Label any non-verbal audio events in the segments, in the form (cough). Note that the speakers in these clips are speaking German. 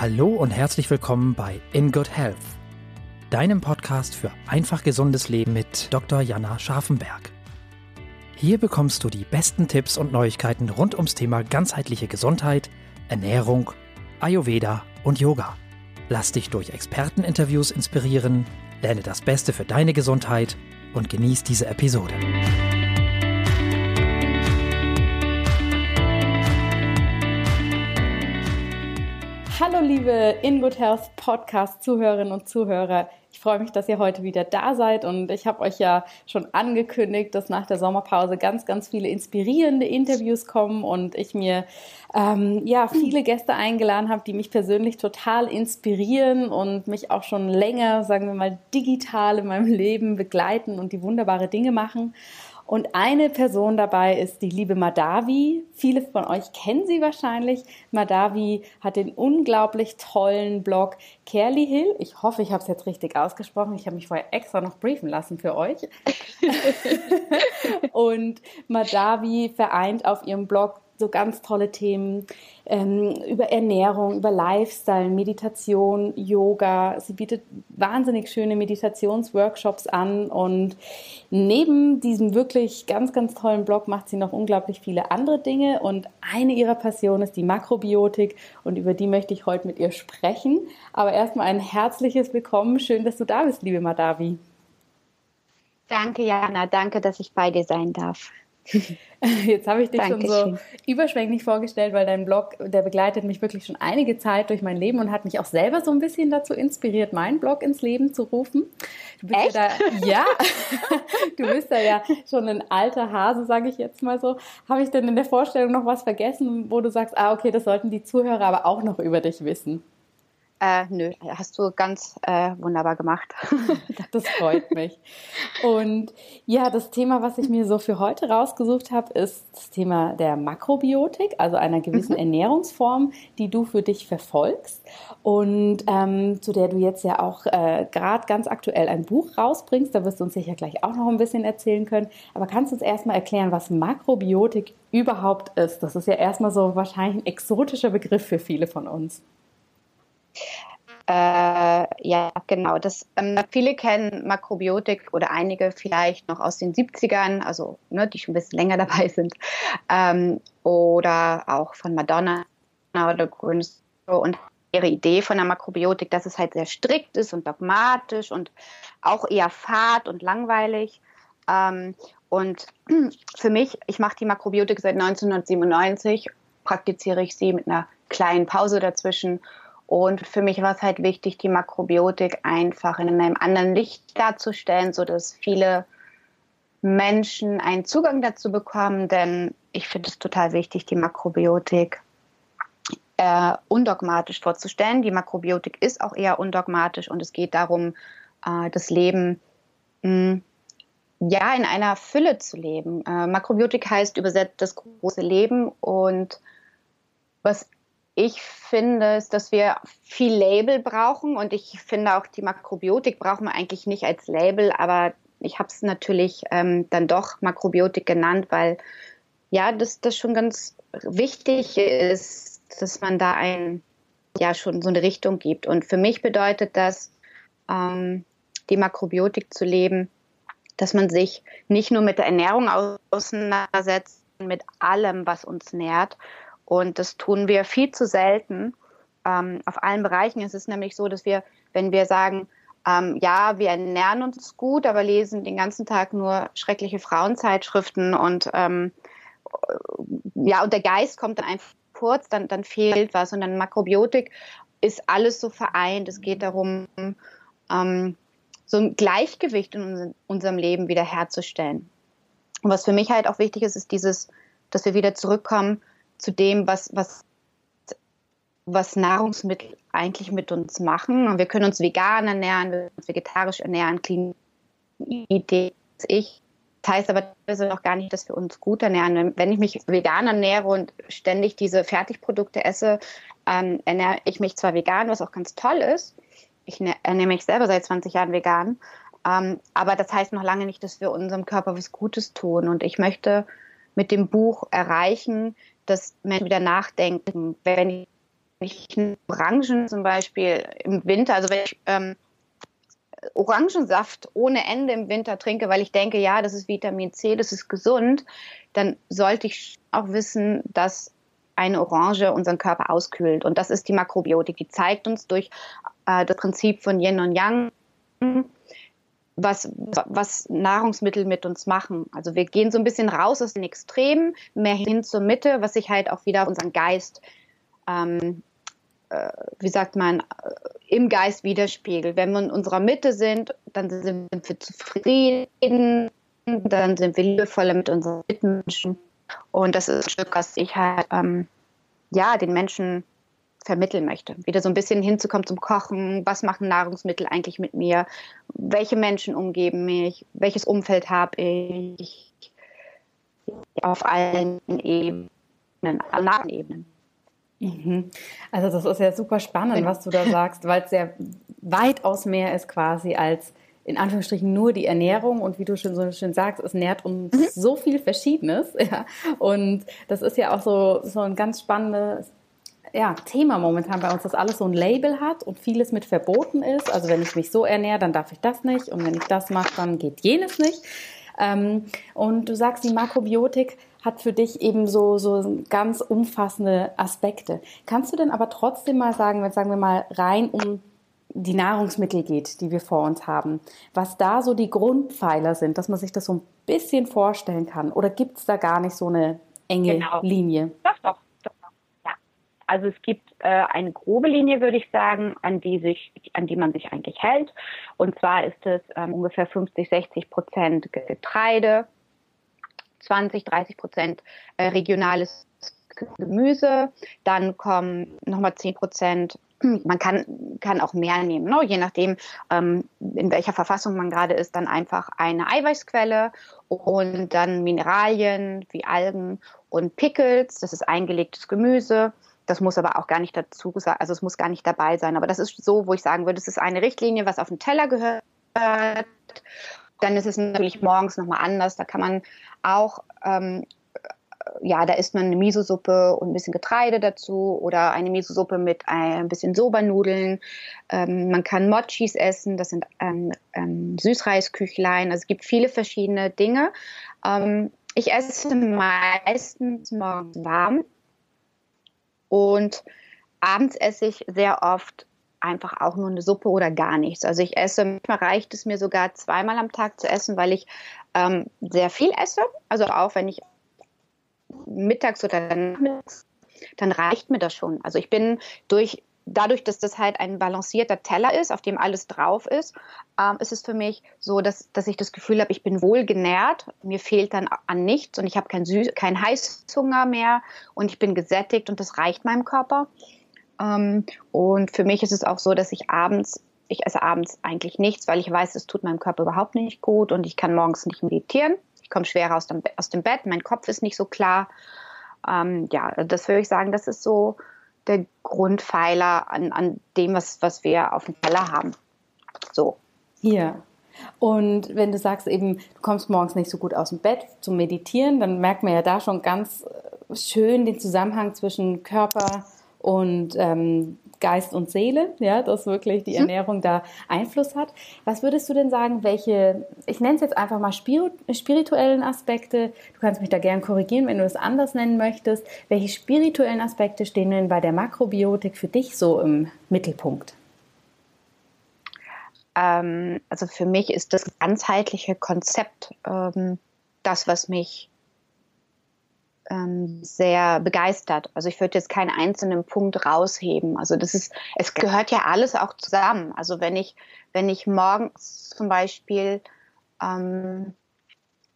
Hallo und herzlich willkommen bei In Good Health, deinem Podcast für einfach gesundes Leben mit Dr. Jana Scharfenberg. Hier bekommst du die besten Tipps und Neuigkeiten rund ums Thema ganzheitliche Gesundheit, Ernährung, Ayurveda und Yoga. Lass dich durch Experteninterviews inspirieren, lerne das Beste für deine Gesundheit und genieß diese Episode. Hallo liebe In Good Health Podcast Zuhörerinnen und Zuhörer. Ich freue mich, dass ihr heute wieder da seid und ich habe euch ja schon angekündigt, dass nach der Sommerpause ganz, ganz viele inspirierende Interviews kommen und ich mir ähm, ja viele Gäste eingeladen habe, die mich persönlich total inspirieren und mich auch schon länger, sagen wir mal, digital in meinem Leben begleiten und die wunderbare Dinge machen. Und eine Person dabei ist die liebe Madavi. Viele von euch kennen sie wahrscheinlich. Madavi hat den unglaublich tollen Blog Kerly Hill. Ich hoffe, ich habe es jetzt richtig ausgesprochen. Ich habe mich vorher extra noch briefen lassen für euch. (laughs) und Madavi vereint auf ihrem Blog so ganz tolle Themen ähm, über Ernährung, über Lifestyle, Meditation, Yoga. Sie bietet wahnsinnig schöne Meditationsworkshops an und neben diesem wirklich ganz, ganz tollen Blog macht sie noch unglaublich viele andere Dinge und eine ihrer Passionen ist die Makrobiotik und über die möchte ich heute mit ihr sprechen. Aber erstmal ein herzliches Willkommen. Schön, dass du da bist, liebe Madavi. Danke, Jana. Danke, dass ich bei dir sein darf. (laughs) Jetzt habe ich dich Dankeschön. schon so überschwänglich vorgestellt, weil dein Blog, der begleitet mich wirklich schon einige Zeit durch mein Leben und hat mich auch selber so ein bisschen dazu inspiriert, meinen Blog ins Leben zu rufen. Du bist Echt? ja da, (laughs) ja, du bist da ja schon ein alter Hase, sage ich jetzt mal so. Habe ich denn in der Vorstellung noch was vergessen, wo du sagst, ah, okay, das sollten die Zuhörer aber auch noch über dich wissen? Äh, nö, hast du ganz äh, wunderbar gemacht. (laughs) das freut mich. Und ja, das Thema, was ich mir so für heute rausgesucht habe, ist das Thema der Makrobiotik, also einer gewissen mhm. Ernährungsform, die du für dich verfolgst und ähm, zu der du jetzt ja auch äh, gerade ganz aktuell ein Buch rausbringst. Da wirst du uns sicher gleich auch noch ein bisschen erzählen können. Aber kannst du uns erstmal erklären, was Makrobiotik überhaupt ist? Das ist ja erstmal so wahrscheinlich ein exotischer Begriff für viele von uns. Äh, ja, genau. Das, ähm, viele kennen Makrobiotik oder einige vielleicht noch aus den 70ern, also ne, die schon ein bisschen länger (laughs) dabei sind. Ähm, oder auch von Madonna oder Grünes und ihre Idee von der Makrobiotik, dass es halt sehr strikt ist und dogmatisch und auch eher fad und langweilig. Ähm, und (clears throat) für mich, ich mache die Makrobiotik seit 1997, praktiziere ich sie mit einer kleinen Pause dazwischen und für mich war es halt wichtig, die Makrobiotik einfach in einem anderen Licht darzustellen, so dass viele Menschen einen Zugang dazu bekommen, denn ich finde es total wichtig, die Makrobiotik äh, undogmatisch vorzustellen. Die Makrobiotik ist auch eher undogmatisch und es geht darum, äh, das Leben mh, hm, ja in einer Fülle zu leben. Äh, Makrobiotik heißt übersetzt das große Leben und was ich finde, ist, dass wir viel Label brauchen und ich finde auch die Makrobiotik brauchen wir eigentlich nicht als Label, aber ich habe es natürlich ähm, dann doch Makrobiotik genannt, weil ja, das, das schon ganz wichtig ist, dass man da ein, ja, schon so eine Richtung gibt. Und für mich bedeutet das, ähm, die Makrobiotik zu leben, dass man sich nicht nur mit der Ernährung auseinandersetzt, mit allem, was uns nährt und das tun wir viel zu selten ähm, auf allen Bereichen. Es ist nämlich so, dass wir, wenn wir sagen, ähm, ja, wir ernähren uns gut, aber lesen den ganzen Tag nur schreckliche Frauenzeitschriften und ähm, ja, und der Geist kommt dann einfach kurz, dann, dann fehlt was. Und dann Makrobiotik ist alles so vereint. Es geht darum, ähm, so ein Gleichgewicht in unserem Leben wiederherzustellen. Und was für mich halt auch wichtig ist, ist dieses, dass wir wieder zurückkommen zu dem, was, was, was Nahrungsmittel eigentlich mit uns machen. Und wir können uns vegan ernähren, wir können uns vegetarisch ernähren, clean Idee ich. Das heißt aber das noch gar nicht, dass wir uns gut ernähren. Wenn ich mich vegan ernähre und ständig diese Fertigprodukte esse, ähm, ernähre ich mich zwar vegan, was auch ganz toll ist. Ich ernähre mich selber seit 20 Jahren vegan. Ähm, aber das heißt noch lange nicht, dass wir unserem Körper was Gutes tun. Und ich möchte mit dem Buch erreichen, dass Menschen wieder nachdenken, wenn ich Orangen zum Beispiel im Winter, also wenn ich ähm, Orangensaft ohne Ende im Winter trinke, weil ich denke, ja, das ist Vitamin C, das ist gesund, dann sollte ich auch wissen, dass eine Orange unseren Körper auskühlt. Und das ist die Makrobiotik. Die zeigt uns durch äh, das Prinzip von Yin und Yang, was, was Nahrungsmittel mit uns machen. Also wir gehen so ein bisschen raus aus den Extremen, mehr hin zur Mitte, was sich halt auch wieder unseren Geist, ähm, äh, wie sagt man, äh, im Geist widerspiegelt. Wenn wir in unserer Mitte sind, dann sind wir zufrieden, dann sind wir liebevoller mit unseren Mitmenschen. Und das ist ein Stück, was ich halt ähm, ja, den Menschen vermitteln möchte. Wieder so ein bisschen hinzukommen zum Kochen. Was machen Nahrungsmittel eigentlich mit mir? Welche Menschen umgeben mich? Welches Umfeld habe ich? Auf allen Ebenen, allen Ebenen. Mhm. Also das ist ja super spannend, was du da sagst, weil es ja weitaus mehr ist quasi als in Anführungsstrichen nur die Ernährung und wie du schon so schön sagst, es nährt uns mhm. so viel Verschiedenes. (laughs) Ja. Und das ist ja auch so, so ein ganz spannendes ja, Thema momentan bei uns, dass alles so ein Label hat und vieles mit verboten ist. Also wenn ich mich so ernähre, dann darf ich das nicht und wenn ich das mache, dann geht jenes nicht. Ähm, und du sagst, die Makrobiotik hat für dich eben so, so ganz umfassende Aspekte. Kannst du denn aber trotzdem mal sagen, wenn sagen wir mal rein um die Nahrungsmittel geht, die wir vor uns haben, was da so die Grundpfeiler sind, dass man sich das so ein bisschen vorstellen kann? Oder gibt es da gar nicht so eine enge genau. Linie? Doch, doch. Also es gibt äh, eine grobe Linie, würde ich sagen, an die, sich, an die man sich eigentlich hält. Und zwar ist es ähm, ungefähr 50, 60 Prozent Getreide, 20, 30 Prozent äh, regionales Gemüse, dann kommen nochmal 10 Prozent (clears throat) man kann, kann auch mehr nehmen, ne? je nachdem, ähm, in welcher Verfassung man gerade ist, dann einfach eine Eiweißquelle und dann Mineralien wie Algen und Pickles, das ist eingelegtes Gemüse. Das muss aber auch gar nicht dazu gesagt, also es muss gar nicht dabei sein. Aber das ist so, wo ich sagen würde, es ist eine Richtlinie, was auf den Teller gehört. Dann ist es natürlich morgens nochmal anders. Da kann man auch ähm, ja, da isst man eine Miso-Suppe und ein bisschen Getreide dazu oder eine Miso-Suppe mit ein bisschen Sobernudeln. Ähm, man kann Mochis essen, das sind ähm, ähm, Süßreisküchlein. Also es gibt viele verschiedene Dinge. Ähm, ich esse meistens morgens warm und abends esse ich sehr oft einfach auch nur eine Suppe oder gar nichts. Also ich esse, manchmal reicht es mir sogar zweimal am Tag zu essen, weil ich ähm, sehr viel esse. Also auch wenn ich mittags oder nachmittags, dann reicht mir das schon. Also ich bin durch dadurch, dass das halt ein balancierter Teller ist, auf dem alles drauf ist, ähm, ist es für mich so, dass, dass ich das Gefühl habe, ich bin wohl genährt, mir fehlt dann an nichts und ich habe keinen kein Heißhunger mehr und ich bin gesättigt und das reicht meinem Körper. Ähm, und für mich ist es auch so, dass ich abends, ich esse abends eigentlich nichts, weil ich weiß, es tut meinem Körper überhaupt nicht gut und ich kann morgens nicht meditieren ich komme schwerer aus dem, aus dem Bett, mein Kopf ist nicht so klar. Ähm, ja, das würde ich sagen, das ist so der Grundpfeiler an, an dem, was, was wir auf dem Teller haben. So. Ja. Und wenn du sagst eben, du kommst morgens nicht so gut aus dem Bett zum Meditieren, dann merkt man ja da schon ganz äh, schön den Zusammenhang zwischen Körper und ähm, Geist und Seele, ja, dass wirklich die mhm. Ernährung da Einfluss hat. Was würdest du denn sagen, welche, ich nenne es jetzt einfach mal spirituellen Aspekte, du kannst mich da gern korrigieren, wenn du es anders nennen möchtest, welche spirituellen Aspekte stehen denn bei der Makrobiotik für dich so im Mittelpunkt? Ähm, also für mich ist das ganzheitliche Konzept ähm, das, was mich ähm, sehr begeistert. Also ich würde jetzt keinen einzelnen Punkt rausheben. Also das ist, es gehört ja alles auch zusammen. Also wenn ich, wenn ich morgens zum Beispiel ähm,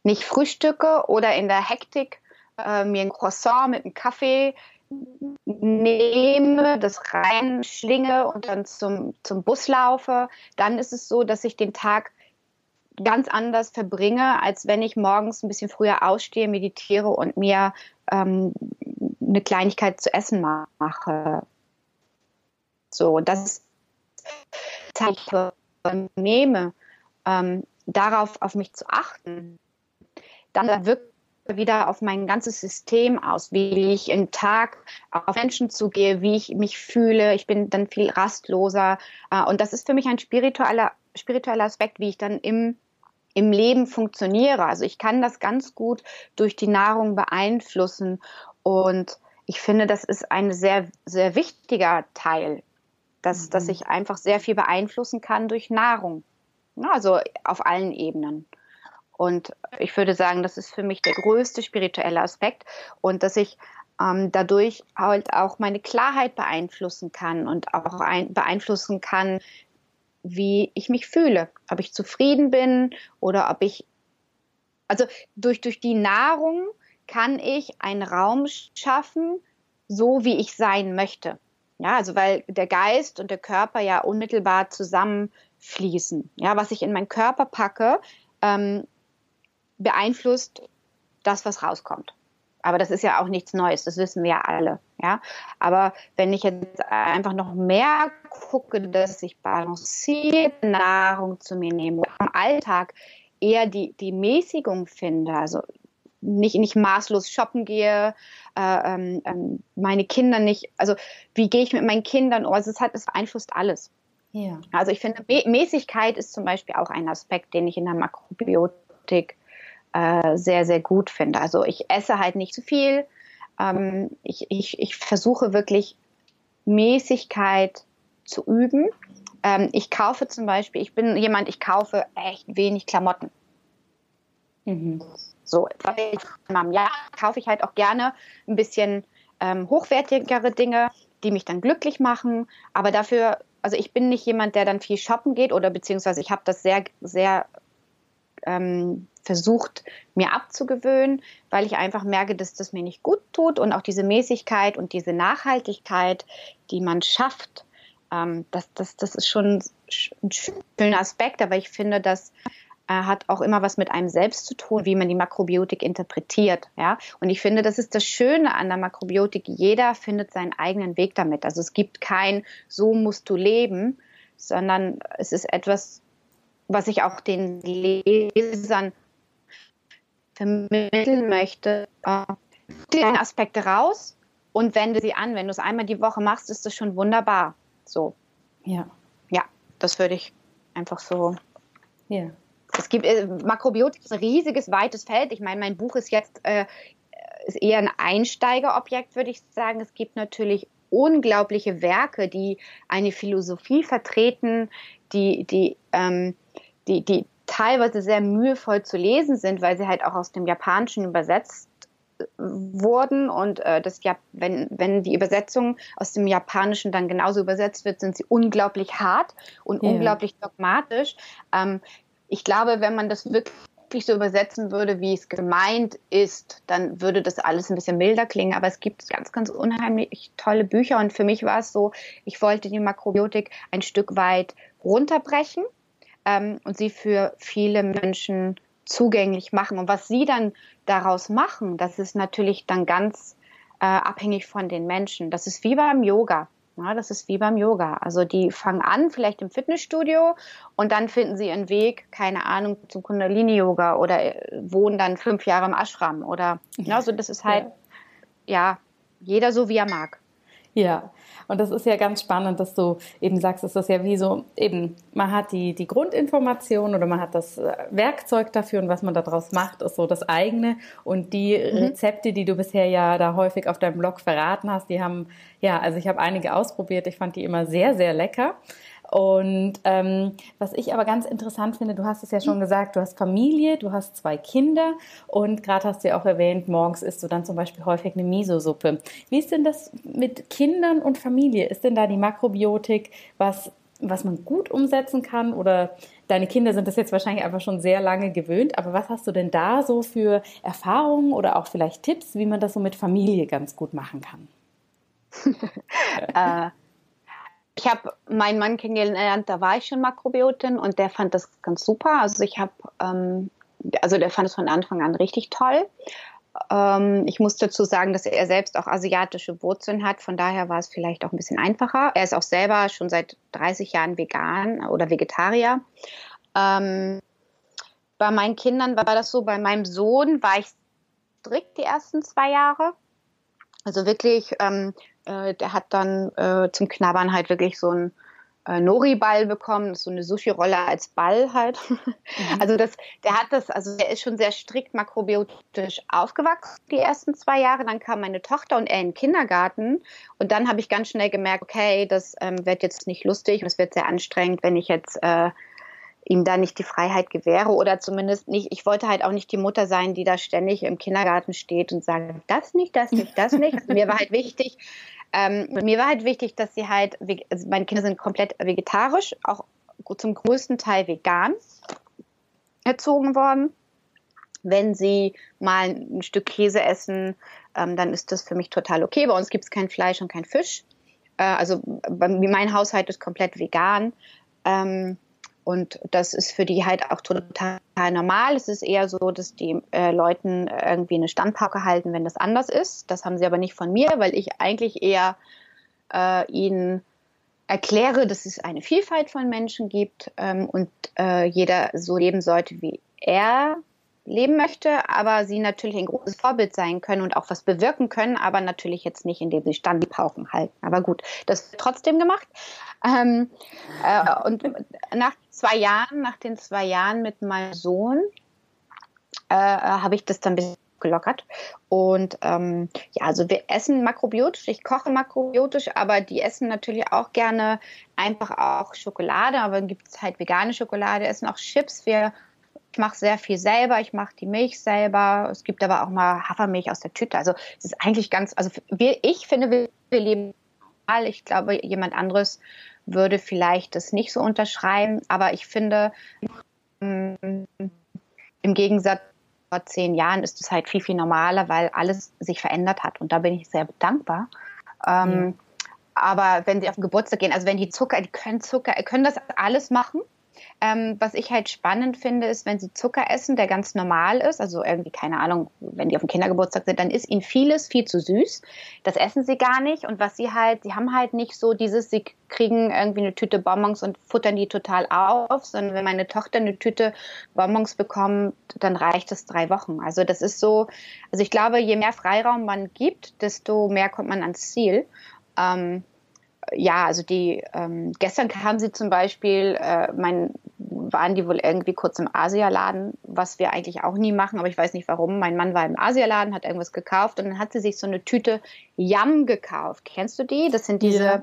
nicht frühstücke oder in der Hektik äh, mir ein Croissant mit einem Kaffee nehme, das reinschlinge und dann zum, zum Bus laufe, dann ist es so, dass ich den Tag ganz anders verbringe, als wenn ich morgens ein bisschen früher ausstehe, meditiere und mir ähm, eine Kleinigkeit zu essen mache. So, das Zeit nehme, ähm, darauf auf mich zu achten, dann wirklich wieder auf mein ganzes System aus, wie ich im Tag auf Menschen zugehe, wie ich mich fühle. Ich bin dann viel rastloser. Äh, und das ist für mich ein spiritueller, spiritueller Aspekt, wie ich dann im, im Leben funktioniere. Also ich kann das ganz gut durch die Nahrung beeinflussen. Und ich finde, das ist ein sehr, sehr wichtiger Teil, dass, mhm. dass ich einfach sehr viel beeinflussen kann durch Nahrung. Also auf allen Ebenen. Und ich würde sagen, das ist für mich der größte spirituelle Aspekt und dass ich ähm, dadurch halt auch meine Klarheit beeinflussen kann und auch ein, beeinflussen kann, wie ich mich fühle, ob ich zufrieden bin oder ob ich, also durch, durch die Nahrung kann ich einen Raum schaffen, so wie ich sein möchte. Ja, also weil der Geist und der Körper ja unmittelbar zusammenfließen. Ja, was ich in meinen Körper packe, ähm, beeinflusst das, was rauskommt. Aber das ist ja auch nichts Neues, das wissen wir ja alle. Ja? Aber wenn ich jetzt einfach noch mehr gucke, dass ich balancierte Nahrung zu mir nehme, im Alltag eher die, die Mäßigung finde, also nicht, nicht maßlos shoppen gehe, äh, ähm, ähm meine Kinder nicht, also wie gehe ich mit meinen Kindern um, also es, hat, es beeinflusst alles. Ja. Also ich finde, Mäßigkeit ist zum Beispiel auch ein Aspekt, den ich in der Makrobiotik äh, sehr, sehr gut finde. Also ich esse halt nicht zu viel. Ähm, ich, ich, ich versuche wirklich Mäßigkeit zu üben. Ähm, ich kaufe zum Beispiel, ich bin jemand, ich kaufe echt wenig Klamotten. Mhm. So, einmal im Jahr kaufe ich halt auch gerne ein bisschen ähm, hochwertigere Dinge, die mich dann glücklich machen. Aber dafür, also ich bin nicht jemand, der dann viel shoppen geht oder beziehungsweise ich habe das sehr, sehr ähm, versucht, mir abzugewöhnen, weil ich einfach merke, dass das mir nicht gut tut und auch diese Mäßigkeit und diese Nachhaltigkeit, die man schafft, ähm, das, das, das ist schon ein schöner Aspekt, aber ich finde, das äh, hat auch immer was mit einem selbst zu tun, wie man die Makrobiotik interpretiert. Ja? Und ich finde, das ist das Schöne an der Makrobiotik. Jeder findet seinen eigenen Weg damit. Also es gibt kein, so musst du leben, sondern es ist etwas, was ich auch den Lesern vermitteln möchte, äh, die Aspekte raus und wende sie an. Wenn du es einmal die Woche machst, ist das schon wunderbar. So. Ja. Ja, das würde ich einfach so. Ja. Es gibt äh, Makrobiotik ist ein riesiges, weites Feld. Ich meine, mein Buch ist jetzt äh, ist eher ein Einsteigerobjekt, würde ich sagen. Es gibt natürlich unglaubliche Werke, die eine Philosophie vertreten, die, die, ähm, die, die teilweise sehr mühevoll zu lesen sind, weil sie halt auch aus dem Japanischen übersetzt äh, wurden und äh, das ja, wenn, wenn die Übersetzung aus dem Japanischen dann genauso übersetzt wird, sind sie unglaublich hart und ja. unglaublich dogmatisch. Ähm, ich glaube, wenn man das wirklich so übersetzen würde, wie es gemeint ist, dann würde das alles ein bisschen milder klingen. Aber es gibt ganz, ganz unheimlich tolle Bücher und für mich war es so, ich wollte die Makrobiotik ein Stück weit runterbrechen ähm, und sie für viele Menschen zugänglich machen. Und was sie dann daraus machen, das ist natürlich dann ganz äh, abhängig von den Menschen. Das ist wie beim Yoga. Ja, das ist wie beim Yoga. Also die fangen an, vielleicht im Fitnessstudio und dann finden sie ihren Weg, keine Ahnung, zum Kundalini-Yoga oder äh, wohnen dann fünf Jahre im Ashram oder, ja, so das ist halt, ja, ja jeder so wie er mag. Ja, und das ist ja ganz spannend, dass du eben sagst, dass das ja wie so, eben, man hat die, die Grundinformation oder man hat das äh, Werkzeug dafür und was man daraus macht, ist so das eigene. Und die mhm. Rezepte, die du bisher ja da häufig auf deinem Blog verraten hast, die haben, ja, also ich habe einige ausprobiert, ich fand die immer sehr, sehr lecker. Und ähm, was ich aber ganz interessant finde, du hast es ja schon gesagt, du hast Familie, du hast zwei Kinder und gerade hast du ja auch erwähnt, morgens isst du dann zum Beispiel häufig eine Miso-Suppe. Wie ist denn das mit Kindern und Familie? Ist denn da die Makrobiotik was, was man gut umsetzen kann oder Deine Kinder sind das jetzt wahrscheinlich einfach schon sehr lange gewöhnt, aber was hast du denn da so für Erfahrungen oder auch vielleicht Tipps, wie man das so mit Familie ganz gut machen kann? (laughs) (laughs) äh, ich habe meinen Mann kennengelernt, da war ich schon Makrobiotin und der fand das ganz super. Also ich habe, ähm, also der fand es von Anfang an richtig toll. Ähm, ich muss dazu sagen, dass er selbst auch asiatische Wurzeln hat, von daher war es vielleicht auch ein bisschen einfacher. Er ist auch selber schon seit 30 Jahren vegan oder Vegetarier. Ähm, bei meinen Kindern war das so, bei meinem Sohn war ich strikt die ersten zwei Jahre. Also wirklich, ähm, äh, der hat dann äh, zum Knabbern halt wirklich so ein äh, Nori-Ball bekommen, so eine Sushi-Rolle als Ball halt. Mhm. (laughs) Also das, der hat das, also der ist schon sehr strikt makrobiotisch aufgewachsen die ersten zwei Jahre. Dann kam meine Tochter und er in den Kindergarten und dann habe ich ganz schnell gemerkt, okay, das ähm, wird jetzt nicht lustig und es wird sehr anstrengend, wenn ich jetzt äh, ihm da nicht die Freiheit gewähre oder zumindest nicht, ich wollte halt auch nicht die Mutter sein, die da ständig im Kindergarten steht und sagt, das nicht, das nicht, das nicht. mir war halt wichtig, ähm, mir war halt wichtig, dass sie halt, also meine Kinder sind komplett vegetarisch, auch zum größten Teil vegan erzogen worden. Wenn sie mal ein Stück Käse essen, ähm, dann ist das für mich total okay. Bei uns gibt es kein Fleisch und kein Fisch. Äh, also mein Haushalt ist komplett vegan. Ähm, und das ist für die halt auch total normal. Es ist eher so, dass die äh, Leuten irgendwie eine Standpauke halten, wenn das anders ist. Das haben sie aber nicht von mir, weil ich eigentlich eher äh, ihnen erkläre, dass es eine Vielfalt von Menschen gibt ähm, und äh, jeder so leben sollte, wie er leben möchte, aber sie natürlich ein großes Vorbild sein können und auch was bewirken können, aber natürlich jetzt nicht, indem sie Standpauken halten. Aber gut, das wird trotzdem gemacht. Ähm, äh, und nach zwei Jahren, nach den zwei Jahren mit meinem Sohn, äh, habe ich das dann ein bisschen gelockert. Und ähm, ja, also wir essen makrobiotisch, ich koche makrobiotisch, aber die essen natürlich auch gerne einfach auch Schokolade, aber dann gibt es halt vegane Schokolade, essen auch Chips. Wir ich mache sehr viel selber, ich mache die Milch selber. Es gibt aber auch mal Hafermilch aus der Tüte. Also es ist eigentlich ganz, also wir, ich finde, wir, wir leben. Ich glaube, jemand anderes würde vielleicht das nicht so unterschreiben. Aber ich finde, mm, im Gegensatz vor zehn Jahren ist es halt viel, viel normaler, weil alles sich verändert hat. Und da bin ich sehr dankbar. Ähm, ja. Aber wenn sie auf den Geburtstag gehen, also wenn die Zucker, die können Zucker, können das alles machen. Ähm, was ich halt spannend finde, ist, wenn sie Zucker essen, der ganz normal ist, also irgendwie, keine Ahnung, wenn die auf dem Kindergeburtstag sind, dann ist ihnen vieles viel zu süß. Das essen sie gar nicht. Und was sie halt, sie haben halt nicht so dieses, sie kriegen irgendwie eine Tüte Bonbons und futtern die total auf, sondern wenn meine Tochter eine Tüte Bonbons bekommt, dann reicht es drei Wochen. Also das ist so, also ich glaube, je mehr Freiraum man gibt, desto mehr kommt man ans Ziel. Ähm, ja, also die ähm, gestern kamen sie zum Beispiel, äh, mein, waren die wohl irgendwie kurz im Asialaden, was wir eigentlich auch nie machen, aber ich weiß nicht warum. Mein Mann war im Asialaden, hat irgendwas gekauft und dann hat sie sich so eine Tüte Yam gekauft. Kennst du die? Das sind diese ja.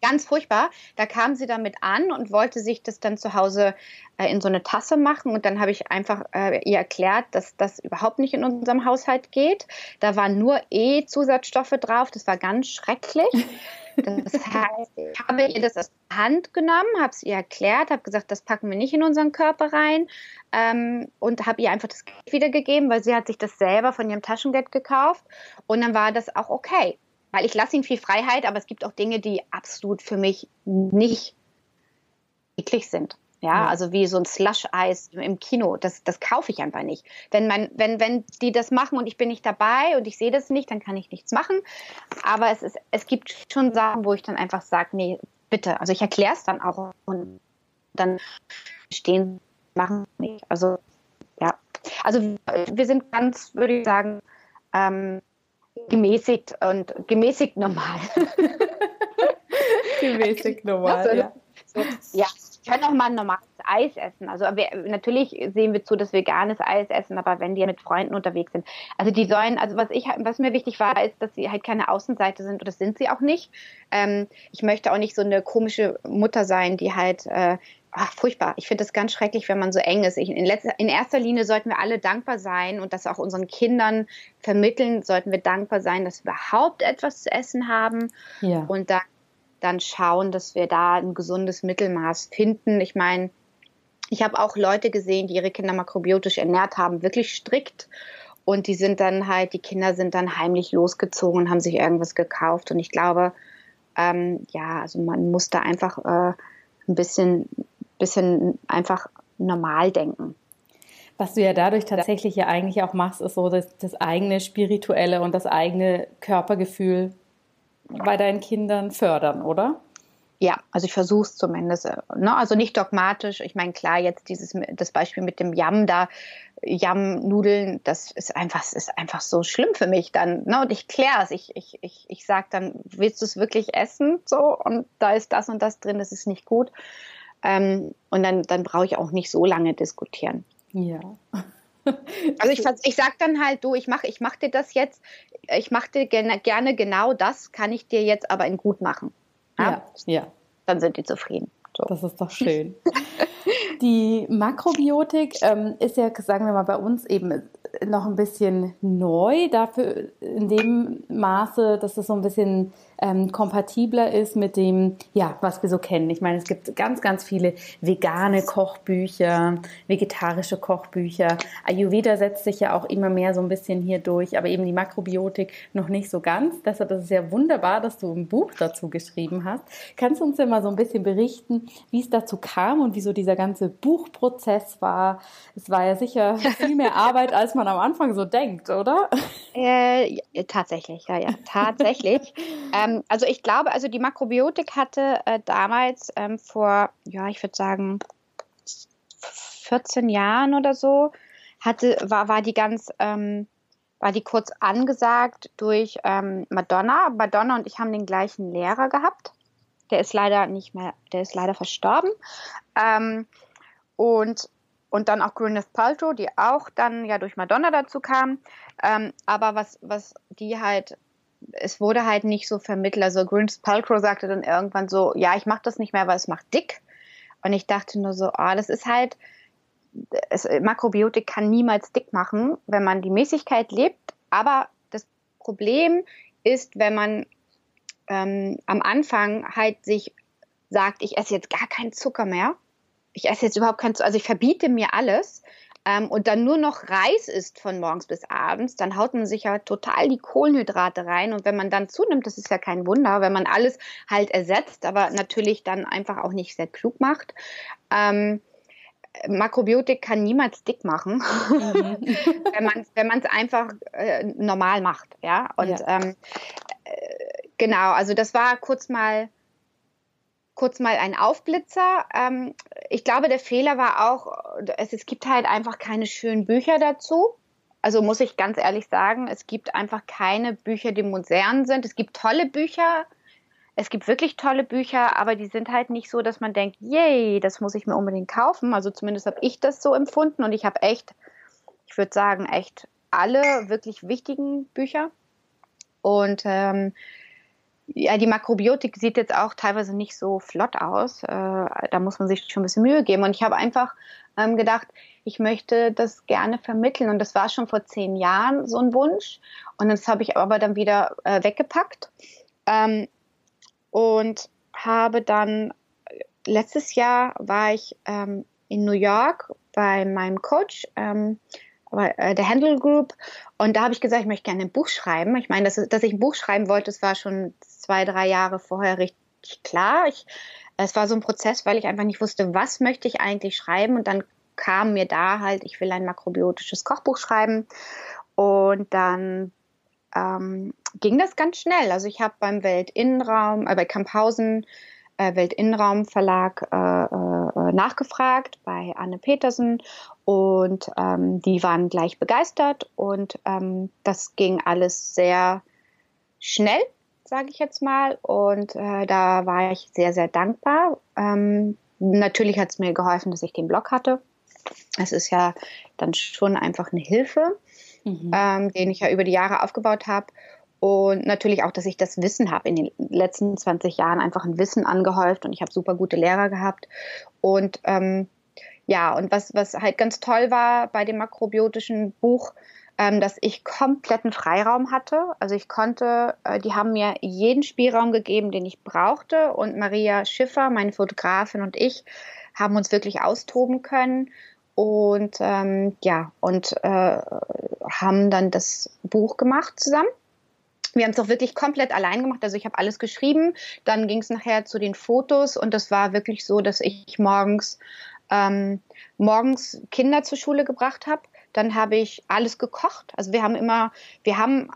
Ganz furchtbar. Da kam sie damit an und wollte sich das dann zu Hause äh, in so eine Tasse machen und dann habe ich einfach äh, ihr erklärt, dass das überhaupt nicht in unserem Haushalt geht. Da waren nur E-Zusatzstoffe drauf. Das war ganz schrecklich. Das (laughs) heißt, ich habe ihr das aus der Hand genommen, habe es ihr erklärt, habe gesagt, das packen wir nicht in unseren Körper rein ähm, und habe ihr einfach das Geld wiedergegeben, weil sie hat sich das selber von ihrem Taschengeld gekauft und dann war das auch okay. Weil ich lasse ihm viel Freiheit, aber es gibt auch Dinge, die absolut für mich nicht eklig sind. Ja, ja, also wie so ein Slush-Eis im Kino, das, das kaufe ich einfach nicht. Wenn, man, wenn, wenn die das machen und ich bin nicht dabei und ich sehe das nicht, dann kann ich nichts machen. Aber es, ist, es gibt schon Sachen, wo ich dann einfach sage, nee, bitte. Also ich erkläre es dann auch und dann stehen, machen nicht. Also ja, also wir sind ganz, würde ich sagen, ähm, gemäßigt und gemäßigt normal. gemäßigt (laughs) normal, ja. So, ja, können auch mal ein normales Eis essen. Also wir, natürlich sehen wir zu, dass wir veganes Eis essen, aber wenn die mit Freunden unterwegs sind. Also die sollen, also was ich, was mir wichtig war, ist, dass sie halt keine Außenseite sind und das sind sie auch nicht. Ähm, ich möchte auch nicht so eine komische Mutter sein, die halt äh, Ach, furchtbar. Ich finde das ganz schrecklich, wenn man so eng ist. Ich, in, letzter, in, erster Linie sollten wir alle dankbar sein und das auch unseren Kindern vermitteln, sollten wir dankbar sein, dass wir überhaupt etwas zu essen haben. Ja. Und dann dann schauen, dass wir da ein gesundes Mittelmaß finden. Ich meine, ich habe auch Leute gesehen, die ihre Kinder makrobiotisch ernährt haben, wirklich strikt. Und die sind dann halt, die Kinder sind dann heimlich losgezogen und haben sich irgendwas gekauft. Und ich glaube, ähm, ja, also man muss da einfach äh, ein bisschen, bisschen einfach normal denken. Was du ja dadurch tatsächlich ja eigentlich auch machst, ist so das, das eigene Spirituelle und das eigene Körpergefühl bei deinen Kindern fördern, oder? Ja, also ich versuche es zumindest. Ne? Also nicht dogmatisch. Ich meine, klar, jetzt dieses das Beispiel mit dem Yam, da Yam-Nudeln, das ist einfach, das ist einfach so schlimm für mich dann. Ne? Und ich kläre es. Ich, ich, ich, ich sage dann, willst du es wirklich essen? So, und da ist das und das drin, das ist nicht gut. Ähm, und dann, dann brauche ich auch nicht so lange diskutieren. Ja. (laughs) Also ich, ich sage dann halt, du, ich mache ich mach dir das jetzt, ich mache dir gerne, gerne genau das, kann ich dir jetzt aber in gut machen. Ja, ja. ja. Dann sind die zufrieden. So. Das ist doch schön. (laughs) Die Makrobiotik ähm, ist ja, sagen wir mal, bei uns eben noch ein bisschen neu, dafür in dem Maße, dass es so ein bisschen ähm, kompatibler ist mit dem, ja, was wir so kennen. Ich meine, es gibt ganz, ganz viele vegane Kochbücher, vegetarische Kochbücher. Ayurveda setzt sich ja auch immer mehr so ein bisschen hier durch, aber eben die Makrobiotik noch nicht so ganz. Deshalb ist es ja wunderbar, dass du ein Buch dazu geschrieben hast. Kannst du uns denn mal so ein bisschen berichten, wie es dazu kam und wieso dieser ganze Buchprozess war? Es war ja sicher viel mehr (laughs) Arbeit, als man am Anfang so denkt, oder? Äh, tatsächlich, ja, ja, tatsächlich. (laughs) Ähm, also ich glaube, also die Makrobiotik hatte äh, damals ähm, vor, ja, ich würde sagen 14 Jahren oder so, hatte, war, war die ganz, ähm, war die kurz angesagt durch ähm, Madonna. Madonna und ich haben den gleichen Lehrer gehabt. Der ist leider nicht mehr, der ist leider verstorben. Ähm, und und dann auch Gwyneth Paltrow, die auch dann ja durch Madonna dazu kam. Ähm, aber was, was die halt es wurde halt nicht so vermittelt. Also Gwyneth Paltrow sagte dann irgendwann so, ja, ich mache das nicht mehr, weil es macht dick. Und ich dachte nur so, ah, das ist halt, es, Makrobiotik kann niemals dick machen, wenn man die Mäßigkeit lebt. Aber das Problem ist, wenn man ähm, am Anfang halt sich sagt, ich esse jetzt gar keinen Zucker mehr. Ich esse jetzt überhaupt keinen Zucker, also ich verbiete mir alles ähm, und dann nur noch Reis isst von morgens bis abends, dann haut man sich ja total die Kohlenhydrate rein. Und wenn man dann zunimmt, das ist ja kein Wunder, wenn man alles halt ersetzt, aber natürlich dann einfach auch nicht sehr klug macht. Ähm, Makrobiotik kann niemals dick machen, mhm. (laughs) wenn man wenn man es einfach äh, normal macht, ja. Und ja. Ähm, äh, genau, also das war kurz mal kurz mal ein Aufblitzer. Ähm, ich glaube, der Fehler war auch, es, es gibt halt einfach keine schönen Bücher dazu. Also muss ich ganz ehrlich sagen, es gibt einfach keine Bücher, die modern sind. Es gibt tolle Bücher, es gibt wirklich tolle Bücher, aber die sind halt nicht so, dass man denkt, yay, das muss ich mir unbedingt kaufen. Also zumindest habe ich das so empfunden und ich habe echt, ich würde sagen, echt alle wirklich wichtigen Bücher. Und ähm, ja, die Makrobiotik sieht jetzt auch teilweise nicht so flott aus. Äh, da muss man sich schon ein bisschen Mühe geben. Und ich habe einfach ähm, gedacht, ich möchte das gerne vermitteln. Und das war schon vor zehn Jahren so ein Wunsch. Und das habe ich aber dann wieder äh, weggepackt. Ähm, und habe dann, letztes Jahr war ich ähm, in New York bei meinem Coach. Ähm, äh, der Handle Group. Und da habe ich gesagt, ich möchte gerne ein Buch schreiben. Ich meine, dass, dass ich ein Buch schreiben wollte, das war schon zwei, drei Jahre vorher richtig klar. Ich, es war so ein Prozess, weil ich einfach nicht wusste, was möchte ich eigentlich schreiben. Und dann kam mir da halt, ich will ein makrobiotisches Kochbuch schreiben. Und dann ähm, ging das ganz schnell. Also ich habe beim Weltinnenraum, äh, bei Kamphausen äh, Weltinnenraumverlag äh, äh, nachgefragt bei Anne Petersen und ähm, die waren gleich begeistert und ähm, das ging alles sehr schnell, sage ich jetzt mal. Und äh, da war ich sehr, sehr dankbar. Ähm, natürlich hat es mir geholfen, dass ich den Blog hatte. Es ist ja dann schon einfach eine Hilfe, mhm. ähm, den ich ja über die Jahre aufgebaut habe. Und natürlich auch, dass ich das Wissen habe. In den letzten 20 Jahren einfach ein Wissen angehäuft und ich habe super gute Lehrer gehabt. Und ähm, ja, und was, was halt ganz toll war bei dem makrobiotischen Buch, ähm, dass ich kompletten Freiraum hatte. Also ich konnte, äh, die haben mir jeden Spielraum gegeben, den ich brauchte. Und Maria Schiffer, meine Fotografin und ich haben uns wirklich austoben können. Und ähm, ja, und äh, haben dann das Buch gemacht zusammen. Wir haben es auch wirklich komplett allein gemacht. Also ich habe alles geschrieben. Dann ging es nachher zu den Fotos und das war wirklich so, dass ich morgens ähm, morgens Kinder zur Schule gebracht habe. Dann habe ich alles gekocht. Also wir haben immer, wir haben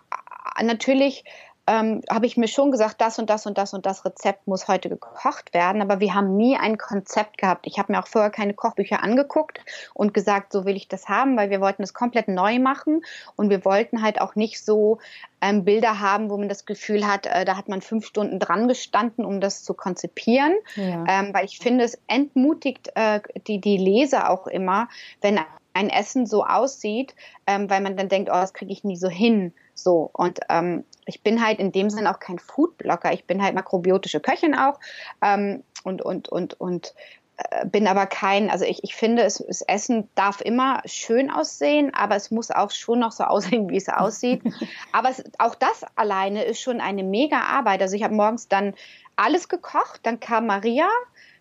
natürlich ähm, habe ich mir schon gesagt, das und das und das und das Rezept muss heute gekocht werden, aber wir haben nie ein Konzept gehabt. Ich habe mir auch vorher keine Kochbücher angeguckt und gesagt, so will ich das haben, weil wir wollten es komplett neu machen und wir wollten halt auch nicht so ähm, Bilder haben, wo man das Gefühl hat, äh, da hat man fünf Stunden dran gestanden, um das zu konzipieren, ja. ähm, weil ich finde, es entmutigt äh, die, die Leser auch immer, wenn ein Essen so aussieht, ähm, weil man dann denkt, oh, das kriege ich nie so hin. So, und ähm, ich bin halt in dem Sinn auch kein Foodblocker. Ich bin halt makrobiotische Köchin auch ähm, und, und, und, und äh, bin aber kein, also ich, ich finde, es, das Essen darf immer schön aussehen, aber es muss auch schon noch so (laughs) aussehen, wie es aussieht. aber es, auch das alleine ist schon eine mega Arbeit. Also ich habe morgens dann alles gekocht, dann kam Maria,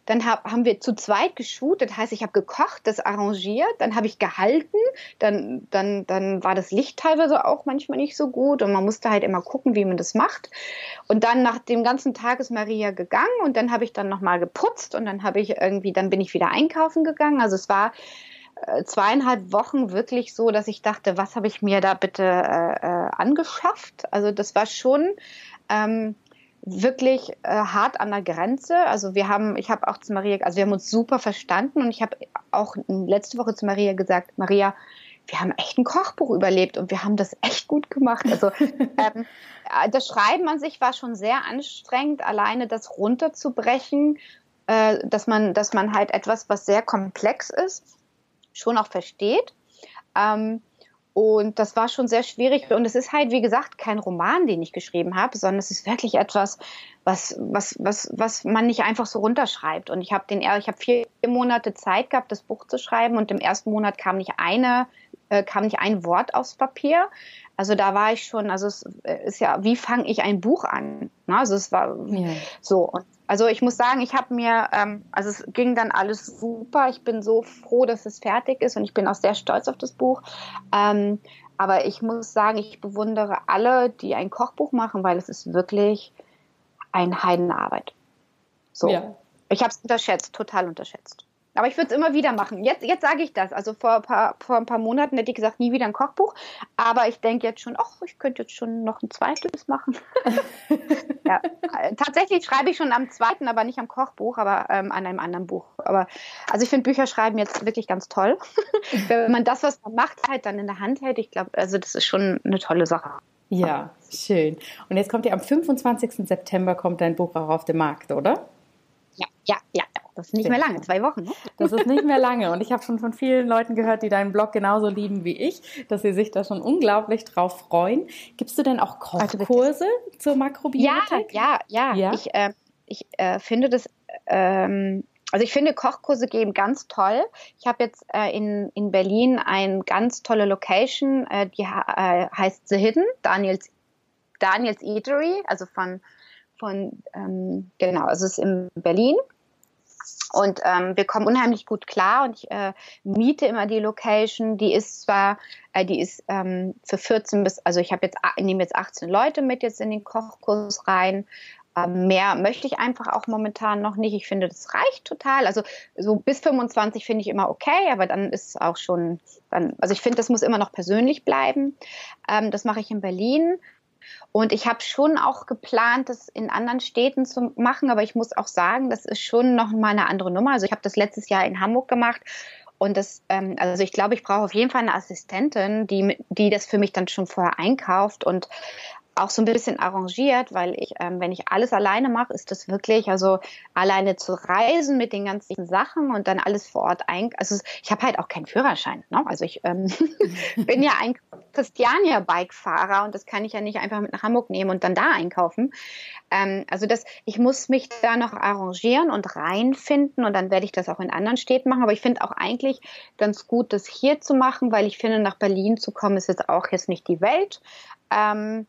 dann hab, haben wir zu zweit geshootet, das heißt, ich habe gekocht, das arrangiert, dann habe ich gehalten, dann, dann, dann war das Licht teilweise auch manchmal nicht so gut und man musste halt immer gucken, wie man das macht. Und dann nach dem ganzen Tag ist Maria gegangen und dann habe ich dann nochmal geputzt und dann habe ich irgendwie, dann bin ich wieder einkaufen gegangen. Also es war äh, zweieinhalb Wochen wirklich so, dass ich dachte, was habe ich mir da bitte äh, äh, angeschafft? Also das war schon ähm, wirklich äh, hart an der Grenze. Also wir haben, ich habe auch zu Maria, also wir haben uns super verstanden und ich habe auch letzte Woche zu Maria gesagt, Maria, wir haben echt ein Kochbuch überlebt und wir haben das echt gut gemacht. Also (laughs) ähm, äh, das Schreiben an sich war schon sehr anstrengend, alleine das runterzubrechen, äh, dass man, dass man halt etwas, was sehr komplex ist, schon auch versteht. Ähm, und das war schon sehr schwierig. Und es ist halt, wie gesagt, kein Roman, den ich geschrieben habe, sondern es ist wirklich etwas, was, was, was, was man nicht einfach so runterschreibt. Und ich habe den, ich habe vier Monate Zeit gehabt, das Buch zu schreiben. Und im ersten Monat kam nicht eine, äh, kam nicht ein Wort aufs Papier. Also da war ich schon, also es äh, ist ja, wie fange ich ein Buch an? Ne? Also es war ja. so. Und also ich muss sagen, ich habe mir, ähm, also es ging dann alles super. Ich bin so froh, dass es fertig ist und ich bin auch sehr stolz auf das Buch. Ähm, aber ich muss sagen, ich bewundere alle, die ein Kochbuch machen, weil es ist wirklich ein Heidenarbeit. So. Ja. Ich habe es unterschätzt, total unterschätzt. Aber ich würde es immer wieder machen. Jetzt, jetzt sage ich das. Also vor ein, paar, vor ein paar Monaten hätte ich gesagt, nie wieder ein Kochbuch. Aber ich denke jetzt schon, ach, ich könnte jetzt schon noch ein zweites machen. (laughs) ja. Tatsächlich schreibe ich schon am zweiten, aber nicht am Kochbuch, aber ähm, an einem anderen Buch. Aber also ich finde Bücher schreiben jetzt wirklich ganz toll. (laughs) Wenn man das, was man macht, halt dann in der Hand hält, ich glaube, also das ist schon eine tolle Sache. Ja, schön. Und jetzt kommt ja am 25. September kommt dein Buch auch auf den Markt, oder? Ja, ja, ja. Das ist nicht mehr lange, zwei Wochen. Ne? Das ist nicht mehr lange. Und ich habe schon von vielen Leuten gehört, die deinen Blog genauso lieben wie ich, dass sie sich da schon unglaublich drauf freuen. Gibst du denn auch also Kochkurse also zur Makrobiotik? Ja, ja, ja. ja. Ich, äh, ich äh, finde das. Ähm, also ich finde Kochkurse geben ganz toll. Ich habe jetzt äh, in, in Berlin eine ganz tolle Location, äh, die äh, heißt The Hidden, Daniels, Daniels Eatery, also von, von ähm, genau, also es ist in Berlin. Und ähm, wir kommen unheimlich gut klar und ich äh, miete immer die Location. Die ist zwar, äh, die ist ähm, für 14 bis, also ich habe jetzt, ich nehme jetzt 18 Leute mit jetzt in den Kochkurs rein. Ähm, mehr möchte ich einfach auch momentan noch nicht. Ich finde, das reicht total. Also so bis 25 finde ich immer okay, aber dann ist auch schon, dann, also ich finde, das muss immer noch persönlich bleiben. Ähm, das mache ich in Berlin. Und ich habe schon auch geplant, das in anderen Städten zu machen, aber ich muss auch sagen, das ist schon noch mal eine andere Nummer. Also ich habe das letztes Jahr in Hamburg gemacht und das, ähm, also ich glaube, ich brauche auf jeden Fall eine Assistentin, die, die das für mich dann schon vorher einkauft und auch so ein bisschen arrangiert, weil ich, ähm, wenn ich alles alleine mache, ist das wirklich, also alleine zu reisen mit den ganzen Sachen und dann alles vor Ort ein. Also ich habe halt auch keinen Führerschein. Ne? Also ich ähm, (laughs) bin ja ein Christiania-Bike-Fahrer und das kann ich ja nicht einfach mit nach Hamburg nehmen und dann da einkaufen. Ähm, also das, ich muss mich da noch arrangieren und reinfinden und dann werde ich das auch in anderen Städten machen. Aber ich finde auch eigentlich ganz gut, das hier zu machen, weil ich finde, nach Berlin zu kommen, ist jetzt auch jetzt nicht die Welt. Ähm,